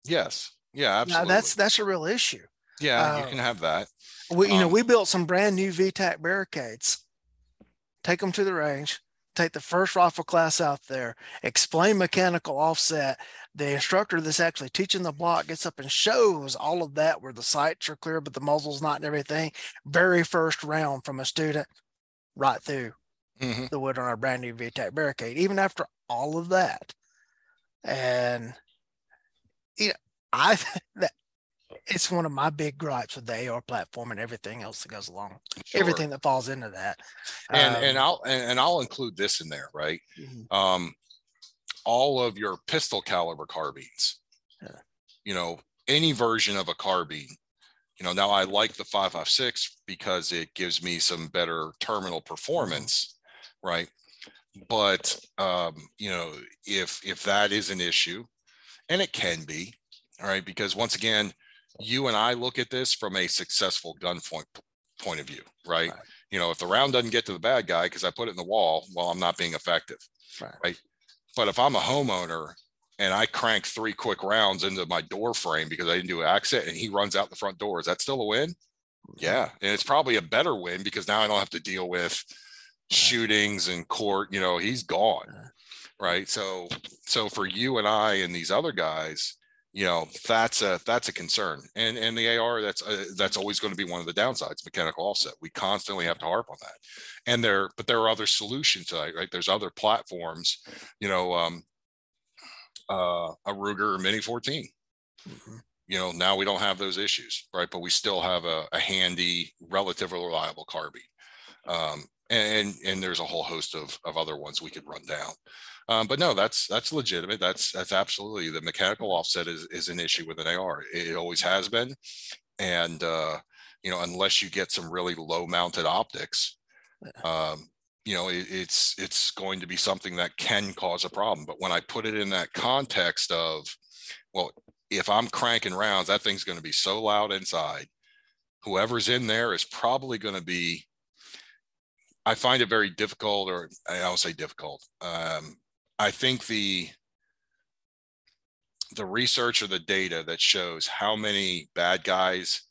Yes, yeah, Now absolutely. that's that's a real issue. yeah, you uh, can have that. We you know Um, we built some brand new VTAC barricades. Take them to the range. Take the first rifle class out there. Explain mechanical offset. The instructor that's actually teaching the block gets up and shows all of that where the sights are clear, but the muzzle's not and everything. Very first round from a student, right through Mhm. the wood on our brand new VTAC barricade. Even after all of that, and you know, I that it's one of my big gripes with the AR platform and everything else that goes along Sure. everything that falls into that. and and Um, I'll and, and I'll include this in there, right? mhm, Um, all of your pistol caliber carbines. Yeah. You know, any version of a carbine. You know, now I like the 556 because it gives me some better terminal performance, right? But um, you know, if if that is an issue, and it can be, all right, because once again, you and I look at this from a successful gun point of view, right? Right. You know, if the round doesn't get to the bad guy because I put it in the wall, well, I'm not being effective. Right. But if I'm a homeowner and I crank three quick rounds into my door frame because I didn't do an exit and he runs out the front door, is that still a win? Yeah. And it's probably a better win because now I don't have to deal with shootings and court, you know, he's gone. Right. So, so for you and I and these other guys, you know, that's a, that's a concern. And, and the AR, that's, uh, that's always going to be one of the downsides, mechanical offset. We constantly have to harp on that. And there, but there are other solutions to that, right? There's other platforms, you know, um, uh, a Ruger or Mini 14 mhm. you know, now we don't have those issues, right? But we still have a, a handy, relatively reliable carbine. Um, and, and there's a whole host of, of other ones we could run down. Um, but no, that's, that's legitimate. That's, that's absolutely the mechanical offset is, is an issue with an AR. It, it always has been. And, uh, you know, unless you get some really low mounted optics, um, you know, it, it's, it's going to be something that can cause a problem. But when I put it in that context of, well, if I'm cranking rounds, that thing's going to be so loud inside. Whoever's in there is probably going to be. I find it very difficult, or I don't say difficult. Um, I think the the research or the data that shows how many bad guys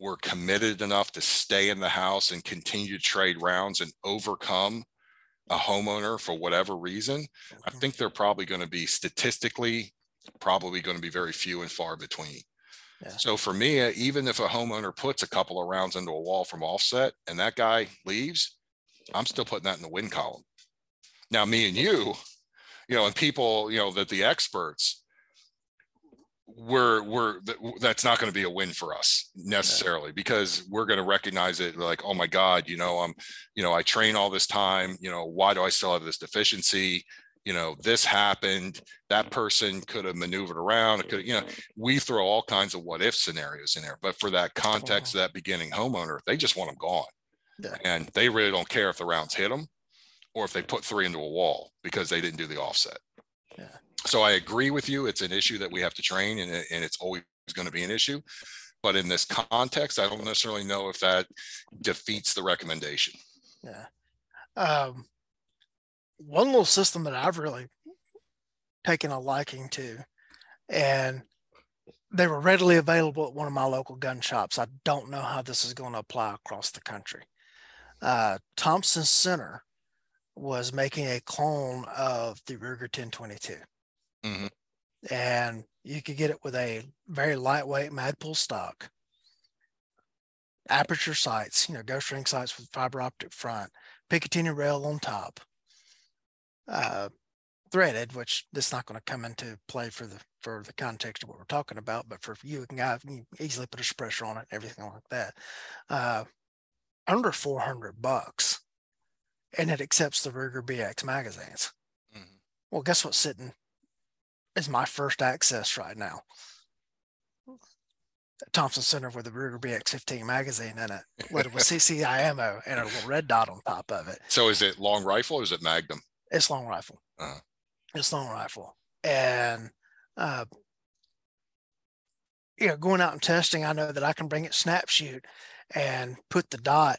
were committed enough to stay in the house and continue to trade rounds and overcome a homeowner for whatever reason, I think they're probably going to be statistically probably going to be very few and far between. Yeah. So for me, uh, even if a homeowner puts a couple of rounds into a wall from offset and that guy leaves, I'm still putting that in the win column. Now, me and you, you know, and people, you know, that the experts we're we're that's not going to be a win for us necessarily because we're going to recognize it like oh my god you know i'm you know i train all this time you know why do i still have this deficiency? You know this happened that person could have maneuvered around it could you know we throw all kinds of what if scenarios in there but for that context of that beginning homeowner they just want them gone. Yeah. and they really don't care if the rounds hit them or if they put three into a wall because they didn't do the offset yeah so I agree with you. It's an issue that we have to train, and, and it's always going to be an issue. But in this context, I don't necessarily know if that defeats the recommendation. Yeah. Um, one little system that I've really taken a liking to, and they were readily available at one of my local gun shops. I don't know how this is going to apply across the country. Uh, Thompson Center was making a clone of the Ruger 1022. Mm-hmm. And you could get it with a very lightweight Magpul stock, aperture sights, you know, ghost ring sights with fiber optic front, Picatinny rail on top, uh, threaded, which this is not going to come into play for the for the context of what we're talking about, but for you, can, you can easily put a suppressor on it, everything like that. Uh, under 400 bucks, and it accepts the Ruger BX magazines. Mm-hmm. Well, guess what's sitting is my first access right now. Thompson Center with the Ruger BX15 magazine in it, with, with CCI ammo and a little red dot on top of it. So is it long rifle or is it Magnum? It's long rifle. Uh-huh. It's long rifle. And, uh, you know, going out and testing, I know that I can bring it snap shoot and put the dot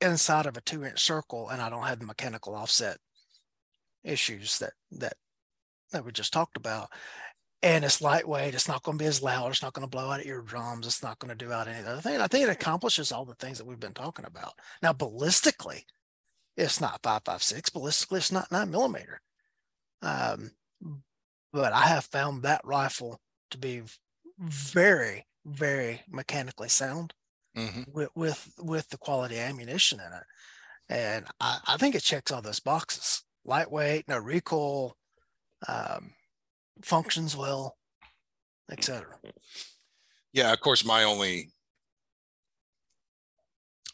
inside of a two inch circle and I don't have the mechanical offset issues that, that that we just talked about. And it's lightweight. It's not going to be as loud. It's not going to blow out eardrums. It's not going to do out any other thing. I think it accomplishes all the things that we've been talking about. Now, ballistically, it's not 5.56. Ballistically, it's not nine millimeter. Um, but I have found that rifle to be very, very mechanically sound mm-hmm. with, with with the quality ammunition in it. And I, I think it checks all those boxes. Lightweight, no recoil, um, functions well, etc. Yeah, of course, my only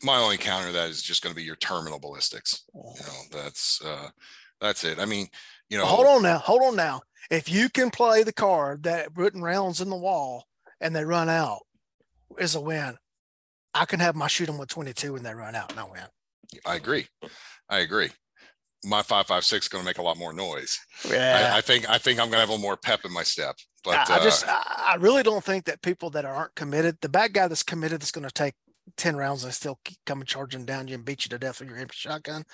my only counter to that is just going to be your terminal ballistics. You oh. know, that's uh, that's it. I mean, you know, hold on now, hold on now. If you can play the card that putting rounds in the wall and they run out is a win. I can have my shoot them with 22 when they run out and I win. I agree. I agree my five five six is going to make a lot more noise. Yeah, I, I, think I think I'm going to have a little more pep in my step. But I, I just uh, I really don't think that people that aren't committed, the bad guy that's committed, is going to take ten rounds and still keep coming charging down you and beat you to death with your empty shotgun,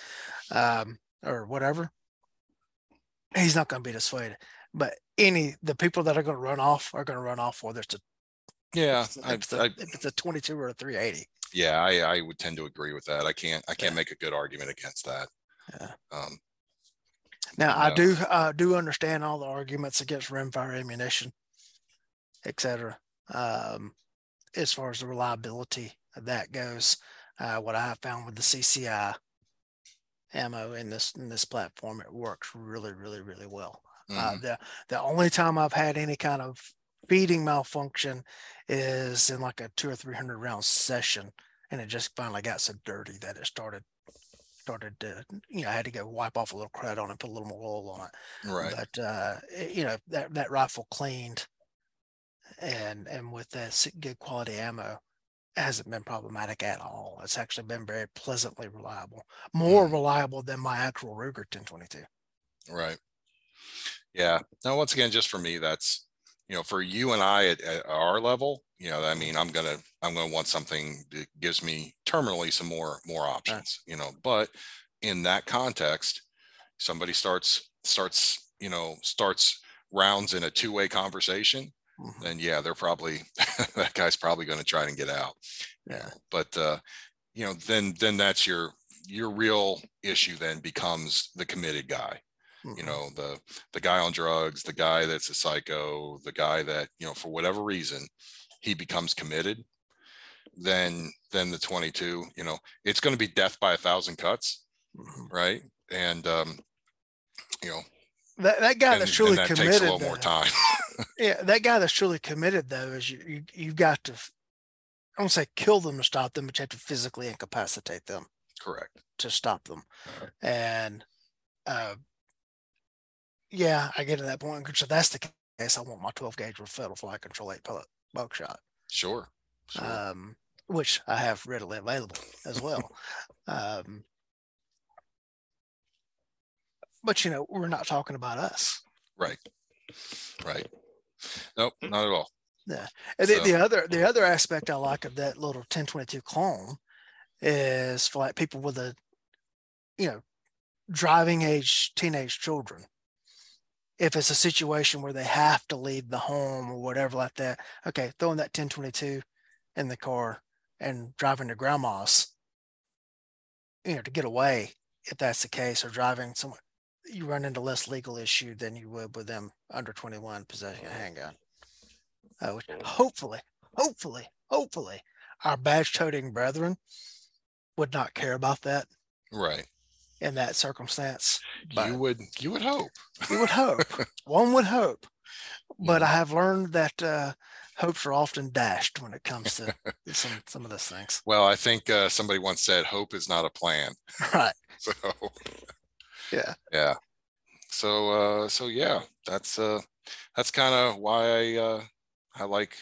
um, or whatever. He's not going to be dissuaded. But any the people that are going to run off are going to run off whether it's a yeah, if it's, a, if it's a 22 or a 380. Yeah, I, I would tend to agree with that. I can't I can't yeah. make a good argument against that. Yeah. Um, now I do uh, do understand all the arguments against rimfire ammunition, etc. Um, as far as the reliability of that goes, uh, what I have found with the CCI ammo in this in this platform, it works really, really, really well. Uh, mm-hmm. Uh, the the only time I've had any kind of feeding malfunction is in like a two or three hundred round session, and it just finally got so dirty that it started started to, you know, I had to go wipe off a little crud on it, put a little more oil on it. Right. But, uh, it, you know, that, that rifle cleaned and, and with that good quality ammo, hasn't been problematic at all. It's actually been very pleasantly reliable, more mm. reliable than my actual Ruger 1022. Right. Yeah. Now, once again, just for me, that's, you know, for you and I at, at our level, you know, I mean, I'm gonna I'm gonna want something that gives me terminally some more more options, you know. But in that context, somebody starts starts you know starts rounds in a two way conversation, mm-hmm. then yeah, they're probably that guy's probably going to try and get out. Yeah. But uh, you know, then then that's your your real issue then becomes the committed guy you mm-hmm. know the the guy on drugs the guy that's a psycho the guy that you know for whatever reason he becomes committed then then the 22 you know it's going to be death by a thousand cuts mm-hmm. right and um you know that, that guy And, that's truly that takes a committed, little more time. yeah, that guy that's truly committed though is you, you you've got to, i don't say kill them to stop them, but you have to physically incapacitate them Correct. to stop them. Alright. And uh, yeah, I get to that point. So that's the case. I want my 12 gauge with Federal Flight Control eight pellet buckshot, Sure. Sure. um, which I have readily available as well. um, but you know, we're not talking about us. right. Right. Nope, not at all. Yeah. And the, the other the other aspect I like of that little 1022 clone is for like people with a you know driving age teenage children. If it's a situation where they have to leave the home or whatever like that, okay, throwing that 1022 in the car and driving to grandma's, you know, to get away if that's the case, or driving somewhere, you run into less legal issue than you would with them under 21 possessing a handgun. Uh, which hopefully, hopefully, hopefully, our badge toting brethren would not care about that Right. In that circumstance. But You would you would hope. you would hope, one would hope. But I have learned that uh, hopes are often dashed when it comes to some some of those things. Well, I think uh, somebody once said hope is not a plan. Right. So Yeah. yeah. So uh so yeah, that's uh that's kind of why I uh I like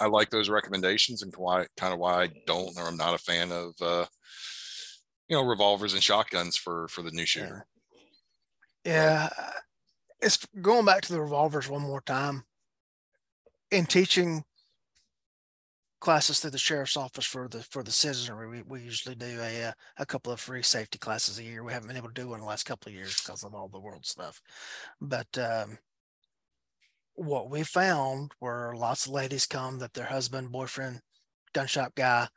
I like those recommendations and why kind of why I don't or I'm not a fan of uh you know revolvers and shotguns for for the new shooter. Yeah. It's going back to the revolvers one more time. In teaching classes through the sheriff's office for the for the citizenry, we, we usually do a uh, a couple of free safety classes a year. We haven't been able to do one in the last couple of years because of all the world stuff. But um, what we found were lots of ladies come that their husband, boyfriend, gun shop guy,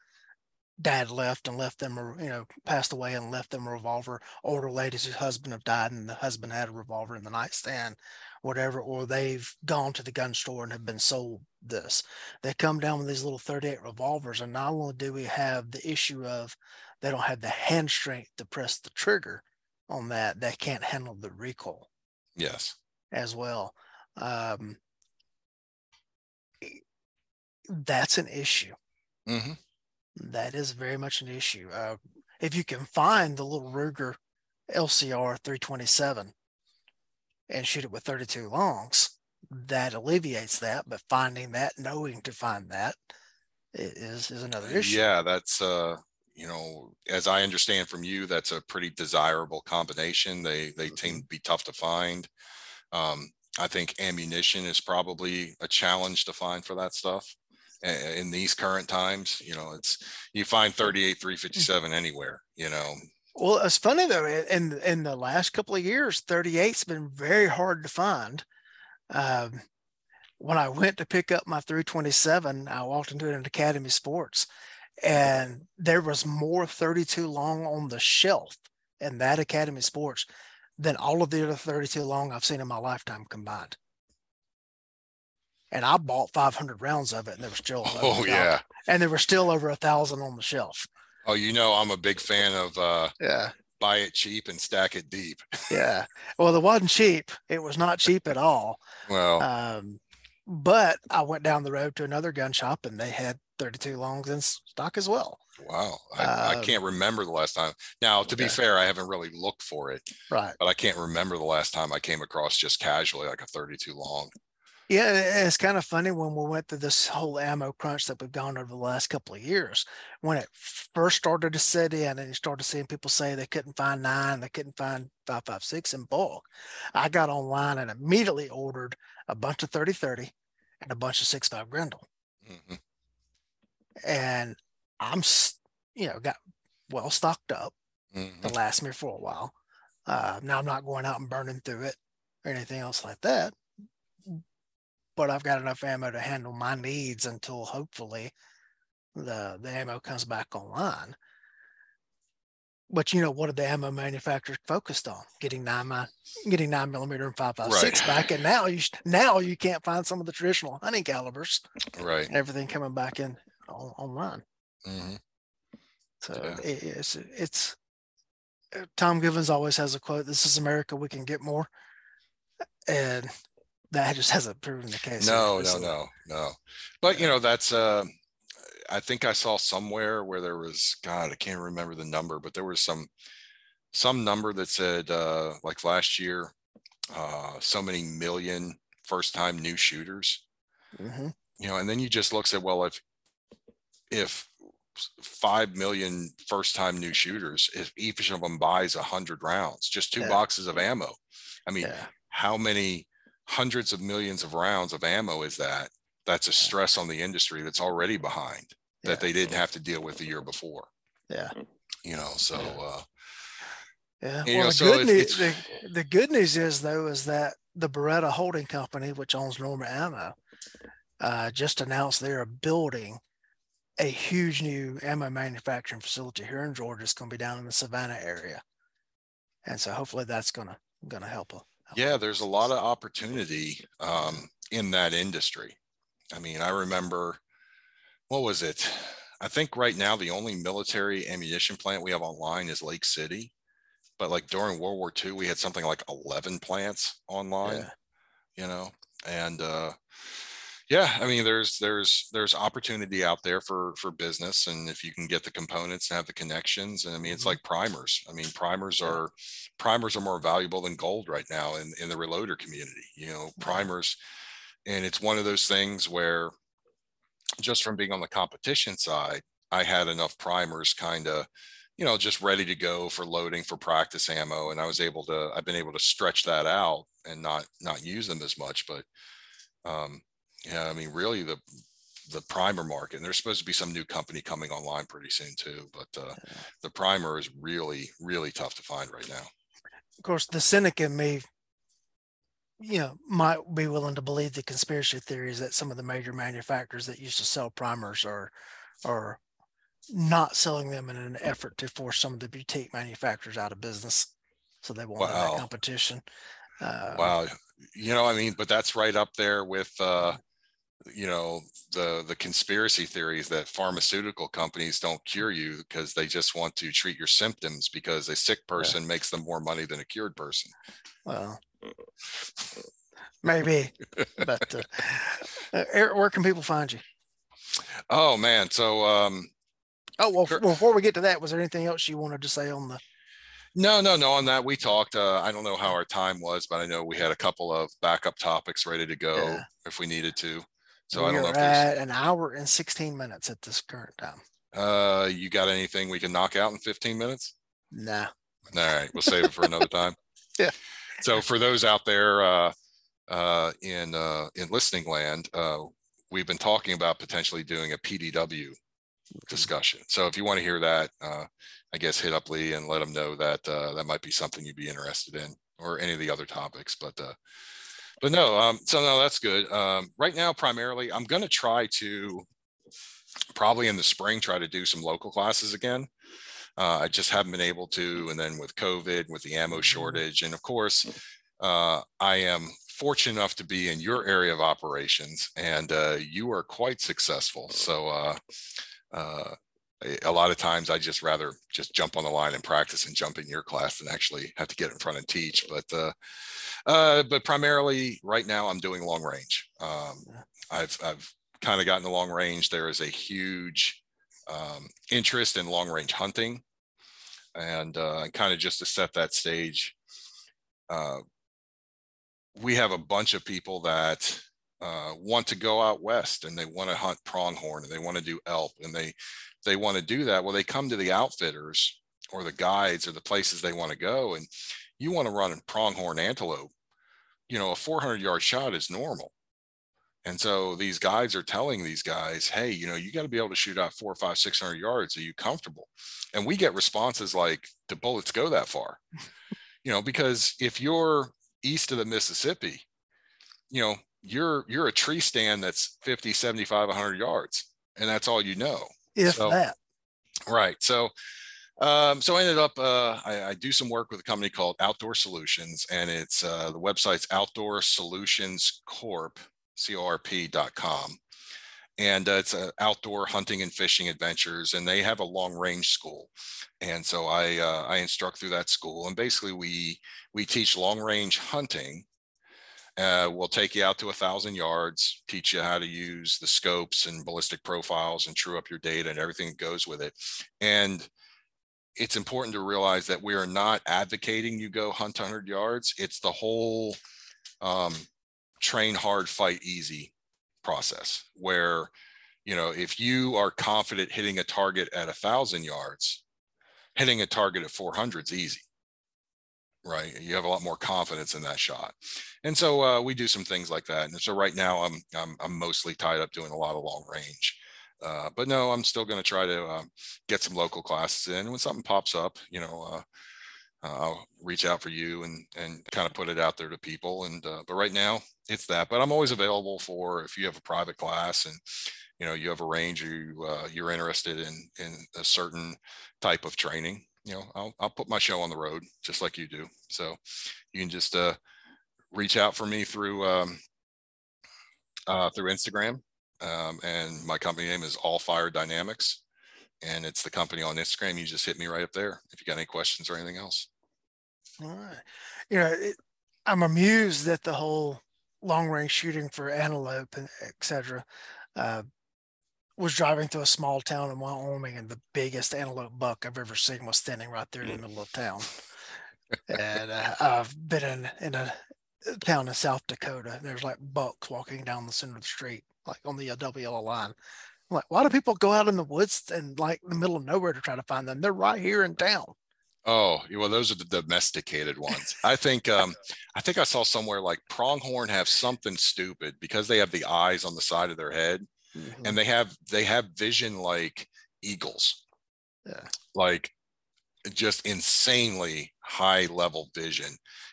dad left and left them, you know, passed away and left them a revolver. Older ladies whose husband have died and the husband had a revolver in the nightstand, whatever, or they've gone to the gun store and have been sold this. They come down with these little 38 revolvers, and not only do we have the issue of they don't have the hand strength to press the trigger on that, they can't handle the recoil Yes. as well. Um, that's an issue. hmm That is very much an issue. Uh, if you can find the little Ruger LCR 327 and shoot it with 32 longs, that alleviates that. But finding that, knowing to find that, is is another issue. Yeah, that's uh, you know, as I understand from you, that's a pretty desirable combination. They they Mm-hmm. to be tough to find. Um, I think ammunition is probably a challenge to find for that stuff. In these current times, you know, it's you find 38, 357 anywhere, you know. Well, it's funny though. In in the last couple of years, 38's been very hard to find. Um, when I went to pick up my 327, I walked into an Academy Sports, and there was more 32 long on the shelf in that Academy Sports than all of the other 32 long I've seen in my lifetime combined. And I bought 500 rounds of it, and there were still Oh yeah. and there were still over a thousand on the shelf. Oh, you know, I'm a big fan of uh Yeah. buy it cheap and stack it deep. Yeah. Well, it wasn't cheap. It was not cheap at all. Well, Um, but I went down the road to another gun shop and they had 32 longs in stock as well. wow. I, I um, can't remember the last time. Now, to be fair, I haven't really looked for it, Right. but I can't remember the last time I came across just casually like a 32 long. Yeah. It's kind of funny when we went through this whole ammo crunch that we've gone over the last couple of years. When it first started to set in and you started seeing people say they couldn't find nine, they couldn't find 556 in bulk, I got online and immediately ordered a bunch of 30 30 and a bunch of 6.5 Grendel. Mhm. and I'm, you know, got well stocked up to Mhm. last me for a while. Uh, now I'm not going out and burning through it or anything else like that, but I've got enough ammo to handle my needs until hopefully the the ammo comes back online. But you know what are the ammo manufacturers focused on? Getting nine getting nine millimeter and five five six back, and now you now you can't find some of the traditional hunting calibers Right. everything coming back in on, online. Mhm. So Yeah. it- it's it's uh, Tom Givens always has a quote, this is America, we can get more. And that just hasn't proven the case. No, no, no, no. But you know, that's uh I think I saw somewhere where there was God, I can't remember the number, but there was some some number that said uh like last year, uh so many million first time new shooters. Mhm. You know, and then you just look at well, if if five million first time new shooters, if each of them buys a hundred rounds, just two Yeah. boxes of ammo. I mean, Yeah, how many hundreds of millions of rounds of ammo is that? That's a stress on the industry that's already behind yeah, that they didn't have to deal with the year before, yeah, you know, so, uh, yeah. Well, know, the so good news, the, the good news is though, is that the Beretta Holding Company, which owns Norma Ammo, uh, just announced they are building a huge new ammo manufacturing facility here in Georgia. It's going to be down in the Savannah area. And so hopefully that's gonna, gonna help. a- help yeah, there's a lot of opportunity, um, in that industry. I mean, I remember, what was it? I think right now the only military ammunition plant we have online is Lake City. But like during World War II, we had something like eleven plants online. Yeah. you know and uh yeah i mean there's there's there's opportunity out there for for business and if you can get the components and have the connections and i mean it's Mhm. like primers i mean primers are primers are more valuable than gold right now in in the reloader community you know primers and it's one of those things where just from being on the competition side i had enough primers kind of you know just ready to go for loading for practice ammo and i was able to i've been able to stretch that out and not not use them as much but um yeah i mean really the the primer market and there's supposed to be some new company coming online pretty soon too but uh the primer is really really tough to find right now Of course, the cynic in me, you know, might be willing to believe the conspiracy theories that some of the major manufacturers that used to sell primers are, are not selling them in an effort to force some of the boutique manufacturers out of business. So they won't have that competition. Uh, wow you know i mean but that's right up there with uh you know the the conspiracy theories that pharmaceutical companies don't cure you because they just want to treat your symptoms because a sick person makes them more money than a cured person Well, maybe, but uh, uh, Eric, where can people find you? oh man so um Oh, well, before we get to that, was there anything else you wanted to say on the, no no no on that we talked uh i don't know how our time was but i know we had a couple of backup topics ready to go Yeah. if we needed to so i don't know if there's at an hour and 16 minutes at this current time. uh you got anything we can knock out in 15 minutes Nah. All right, we'll save it for another time. Yeah. So for those out there uh, uh, in uh, in listening land, uh, we've been talking about potentially doing a PDW discussion. So if you want to hear that, uh, I guess hit up Lee and let him know that uh, that might be something you'd be interested in, or any of the other topics. But uh, but no, um, so no, that's good. Um, right now, primarily, I'm going to try to probably in the spring try to do some local classes again. Uh, I just haven't been able to. And then with COVID, with the ammo shortage, and of course, uh, I am fortunate enough to be in your area of operations, and uh, you are quite successful. So uh, uh, a- lot of times, I just rather just jump on the line and practice and jump in your class than actually have to get in front and teach. But uh, uh, but primarily, right now, I'm doing long range. Um, I've I've kind of gotten the long range. There is a huge um, interest in long range hunting. And uh, kind of just to set that stage, uh, we have a bunch of people that uh, want to go out west and they want to hunt pronghorn and they want to do elk and they they want to do that. Well, they come to the outfitters or the guides or the places they want to go, and you want to run a pronghorn antelope. You know, a 400 yard shot is normal. And so these guides are telling these guys, hey, you know, you got to be able to shoot out four, five, six hundred yards. Are you comfortable? And we get responses like, "Do bullets go that far?" you know, because if you're east of the Mississippi, you know, you're you're a tree stand that's 50, 75, 100 yards, and that's all you know. If So- that, Right. So, um, so I ended up, uh, I, I do some work with a company called Outdoor Solutions, and it's uh, the website's Outdoor Solutions Corp, C O R P dot com. and uh, it's uh, outdoor hunting and fishing adventures and they have a long range school and so i uh, i instruct through that school and basically we we teach long range hunting uh, we'll take you out to a thousand yards teach you how to use the scopes and ballistic profiles and true up your data and everything that goes with it. And it's important to realize that we are not advocating you go hunt 100 yards. It's the whole um, train hard fight easy process where you know if you are confident hitting a target at a thousand yards hitting a target at 400 is easy right you have a lot more confidence in that shot and so uh, we do some things like that and so right now i'm i'm, I'm mostly tied up doing a lot of long range uh, but no i'm still going to try to uh, get some local classes in when something pops up you know uh, I'll reach out for you and and kind of put it out there to people. And uh, but right now it's that. But I'm always available for if you have a private class and you know you have a range you uh, you're interested in in a certain type of training. You know, I'll I'll put my show on the road just like you do. So you can just uh, reach out for me through um, uh, through Instagram. Um, and my company name is All Fire Dynamics and it's the company on Instagram. You just hit me right up there if you got any questions or anything else. All right. You know, it, I'm amused that the whole long range shooting for antelope and etc. Uh, was driving through a small town in Wyoming, and the biggest antelope buck I've ever seen was standing right there in the middle of town. and uh, I've been in in a town in South Dakota. And there's like bucks walking down the center of the street, like on the WL line. I'm like, why do people go out in the woods and like in the middle of nowhere to try to find them? They're right here in town. Oh, well, those are the domesticated ones. I think um, I think I saw somewhere like pronghorn have something stupid because they have the eyes on the side of their head, mm-hmm. and they have they have vision like eagles. Yeah. Like just insanely high level vision.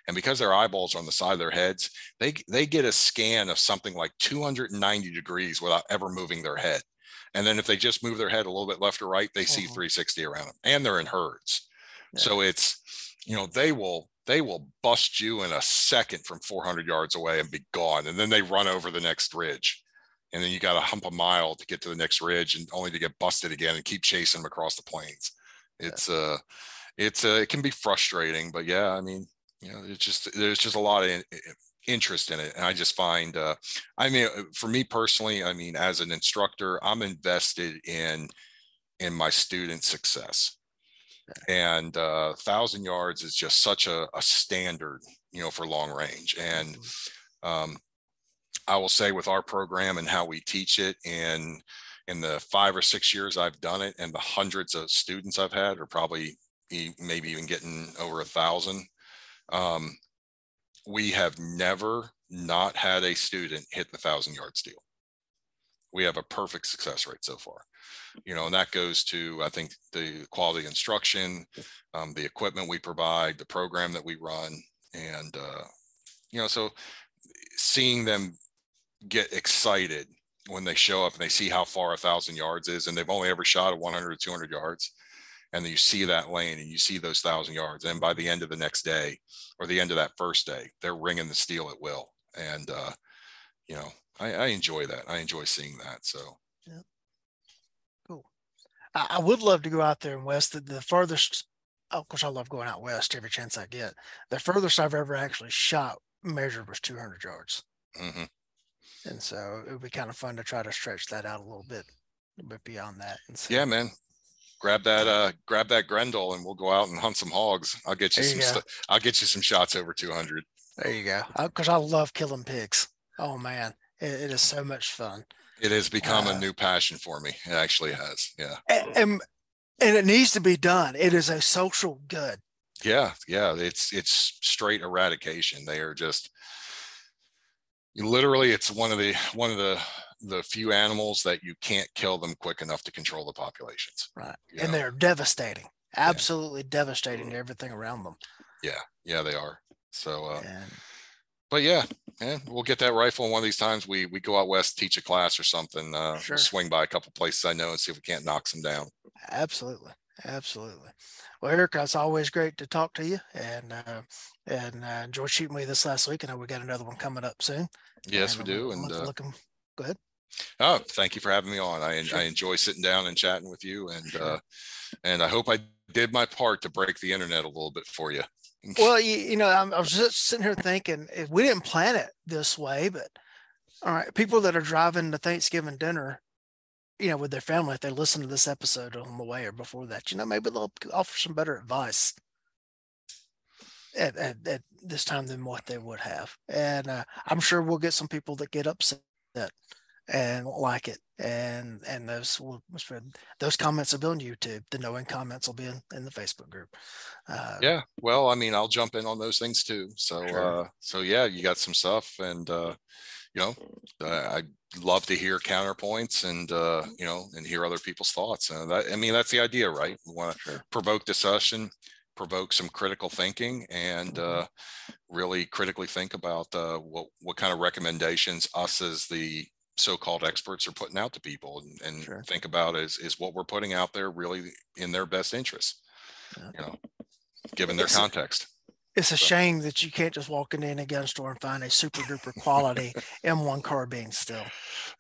And because their eyeballs are on the side of their heads, they they get a scan of something like 290 degrees without ever moving their head. And then if they just move their head a little bit left or right, they see uh-huh. 360 around them. And they're in herds. So it's, you know, they will they will bust you in a second from 400 yards away and be gone, and then they run over the next ridge, and then you got to hump a mile to get to the next ridge, and only to get busted again and keep chasing them across the plains. It's uh, it's uh, it can be frustrating, but yeah, I mean, you know, it's just there's just a lot of interest in it and i just find uh, i mean uh, for me personally i mean as an instructor i'm invested in in my student success and uh, thousand yards is just such a, a, standard, you know, for long range. And mm-hmm. um, I will say with our program and how we teach it, and in the five or six years I've done it, and the hundreds of students I've had, or probably maybe even getting over a thousand, um, we have never not had a student hit the thousand yard steel. We have a perfect success rate so far you know, and that goes to, I think, the quality instruction, um, the equipment we provide, the program that we run. And, uh, you know, so seeing them get excited when they show up and they see how far a thousand yards is and they've only ever shot at 100 or 200 yards and then you see that lane and you see those thousand yards and by the end of the next day or the end of that first day they're ringing the steel at will and uh, you know I, I, enjoy that i enjoy seeing that so yeah. I, would love to go out there in west. The, the furthest, of course, I love going out west every chance I get. The furthest I've ever actually shot measured was 200 yards. Mm-hmm. And so it would be kind of fun to try to stretch that out a little bit, a bit beyond that. So, yeah, man. Grab that, uh, grab that Grendel, and we'll go out and hunt some hogs. I'll get you, some. St- I'll get you some shots over 200. There you go. Because I, I love killing pigs. Oh man, it, it is so much fun. It has become uh, a new passion for me. It actually has. Yeah. And, and it needs to be done. It is a social good. Yeah, yeah. It's it's straight eradication. They are just literally it's one of the one of the the few animals that you can't kill them quick enough to control the populations. Right. And know? they're devastating. Absolutely yeah. devastating to everything around them. Yeah. Yeah, they are. So uh and, but yeah, yeah, we'll get that rifle. One of these times we we go out west, teach a class or something. Uh, sure. we'll swing by a couple places I know and see if we can't knock some down. Absolutely, absolutely. Well, Eric, it's always great to talk to you, and uh, and uh, enjoyed shooting with this last week. I know we got another one coming up soon. Yes, we do. And uh, looking, go ahead. Oh, thank you for having me on. I, Sure. I enjoy sitting down and chatting with you and, uh, and I hope I did my part to break the internet a little bit for you. Well, you, you know, I'm, I was just sitting here thinking if we didn't plan it this way, but all right, people that are driving to Thanksgiving dinner, you know, with their family, if they listen to this episode on the way or before that, you know, maybe they'll offer some better advice at, at, at this time than what they would have. And uh, I'm sure we'll get some people that get upset and won't like it. And and those will those comments will be on YouTube. The knowing comments will be in, in the Facebook group. Uh, Yeah, well, I mean, I'll jump in on those things too. So, Sure. uh, so yeah, you got some stuff and, uh, you know, uh, I'd love to hear counterpoints and, uh, you know, and hear other people's thoughts. Uh, that, I mean, that's the idea, right? We want to Sure. provoke discussion, provoke some critical thinking and, Mhm. uh, really critically think about, uh, what, what kind of recommendations us as the so-called experts are putting out to people and, and Sure. think about is, is what we're putting out there really in their best interest? Yeah. You know, given their It's- context. It's a So- shame that you can't just walk into any gun store and find a super duper quality M1 carbine still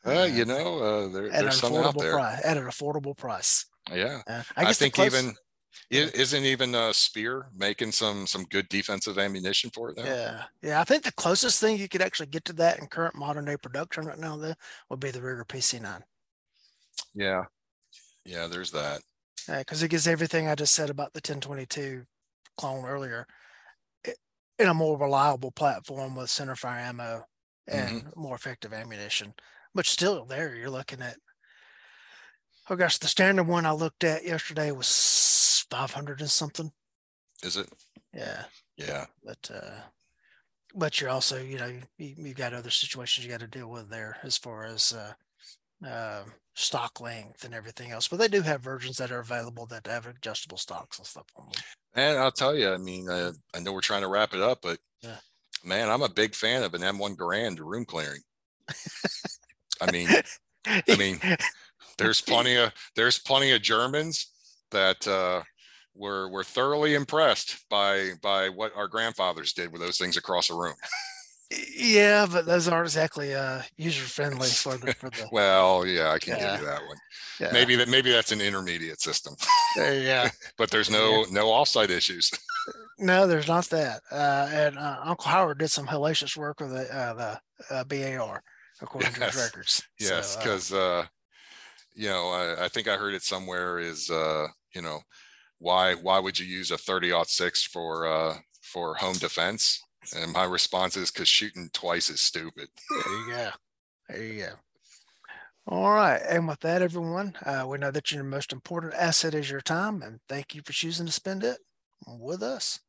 Uh, you know, uh, there, at an there's some out affordable there. price. At an affordable price. Yeah, I, guess the think close- even Yeah. i- isn't even a Speer making some some good defensive ammunition for it now. Yeah, yeah. I think the closest thing you could actually get to that in current modern day production right now, though, would be the Ruger PC9. Yeah, yeah. There's that. Yeah, because it gives everything I just said about the 1022 clone earlier in a more reliable platform with centerfire ammo and mm-hmm. more effective ammunition. But still, there you're looking at. Oh gosh, the standard one I looked at yesterday was 500 and something. Is it? Yeah, Yeah, but uh, but you're also you know you, you got other situations you got to deal with there as far as uh, uh, stock length and everything else. But they do have versions that are available that have adjustable stocks and stuff on them. and I'll tell you. I mean, uh, I know we're trying to wrap it up, but Yeah. man, I'm a big fan of an M1 Garand room clearing. I mean, I mean, there's plenty of there's plenty of Germans that uh, were were thoroughly impressed by by what our grandfathers did with those things across a room. yeah, but those aren't exactly uh, user friendly for the for the. Well, yeah, I can Yeah. give you that one. Yeah, Maybe that maybe that's an intermediate system, yeah. but there's no no offset issues. No, there's not that. Uh, and uh, Uncle Howard did some hellacious work with the uh, the uh, BAR according to his records. Yes, So, because uh, you know I, I think I heard it somewhere is uh, you know why why would you use a 30 six for uh, for home defense? And my response is because shooting twice is stupid. There you go. There you go. All right. And with that, everyone, uh, we know that your most important asset is your time, and thank you for choosing to spend it with us.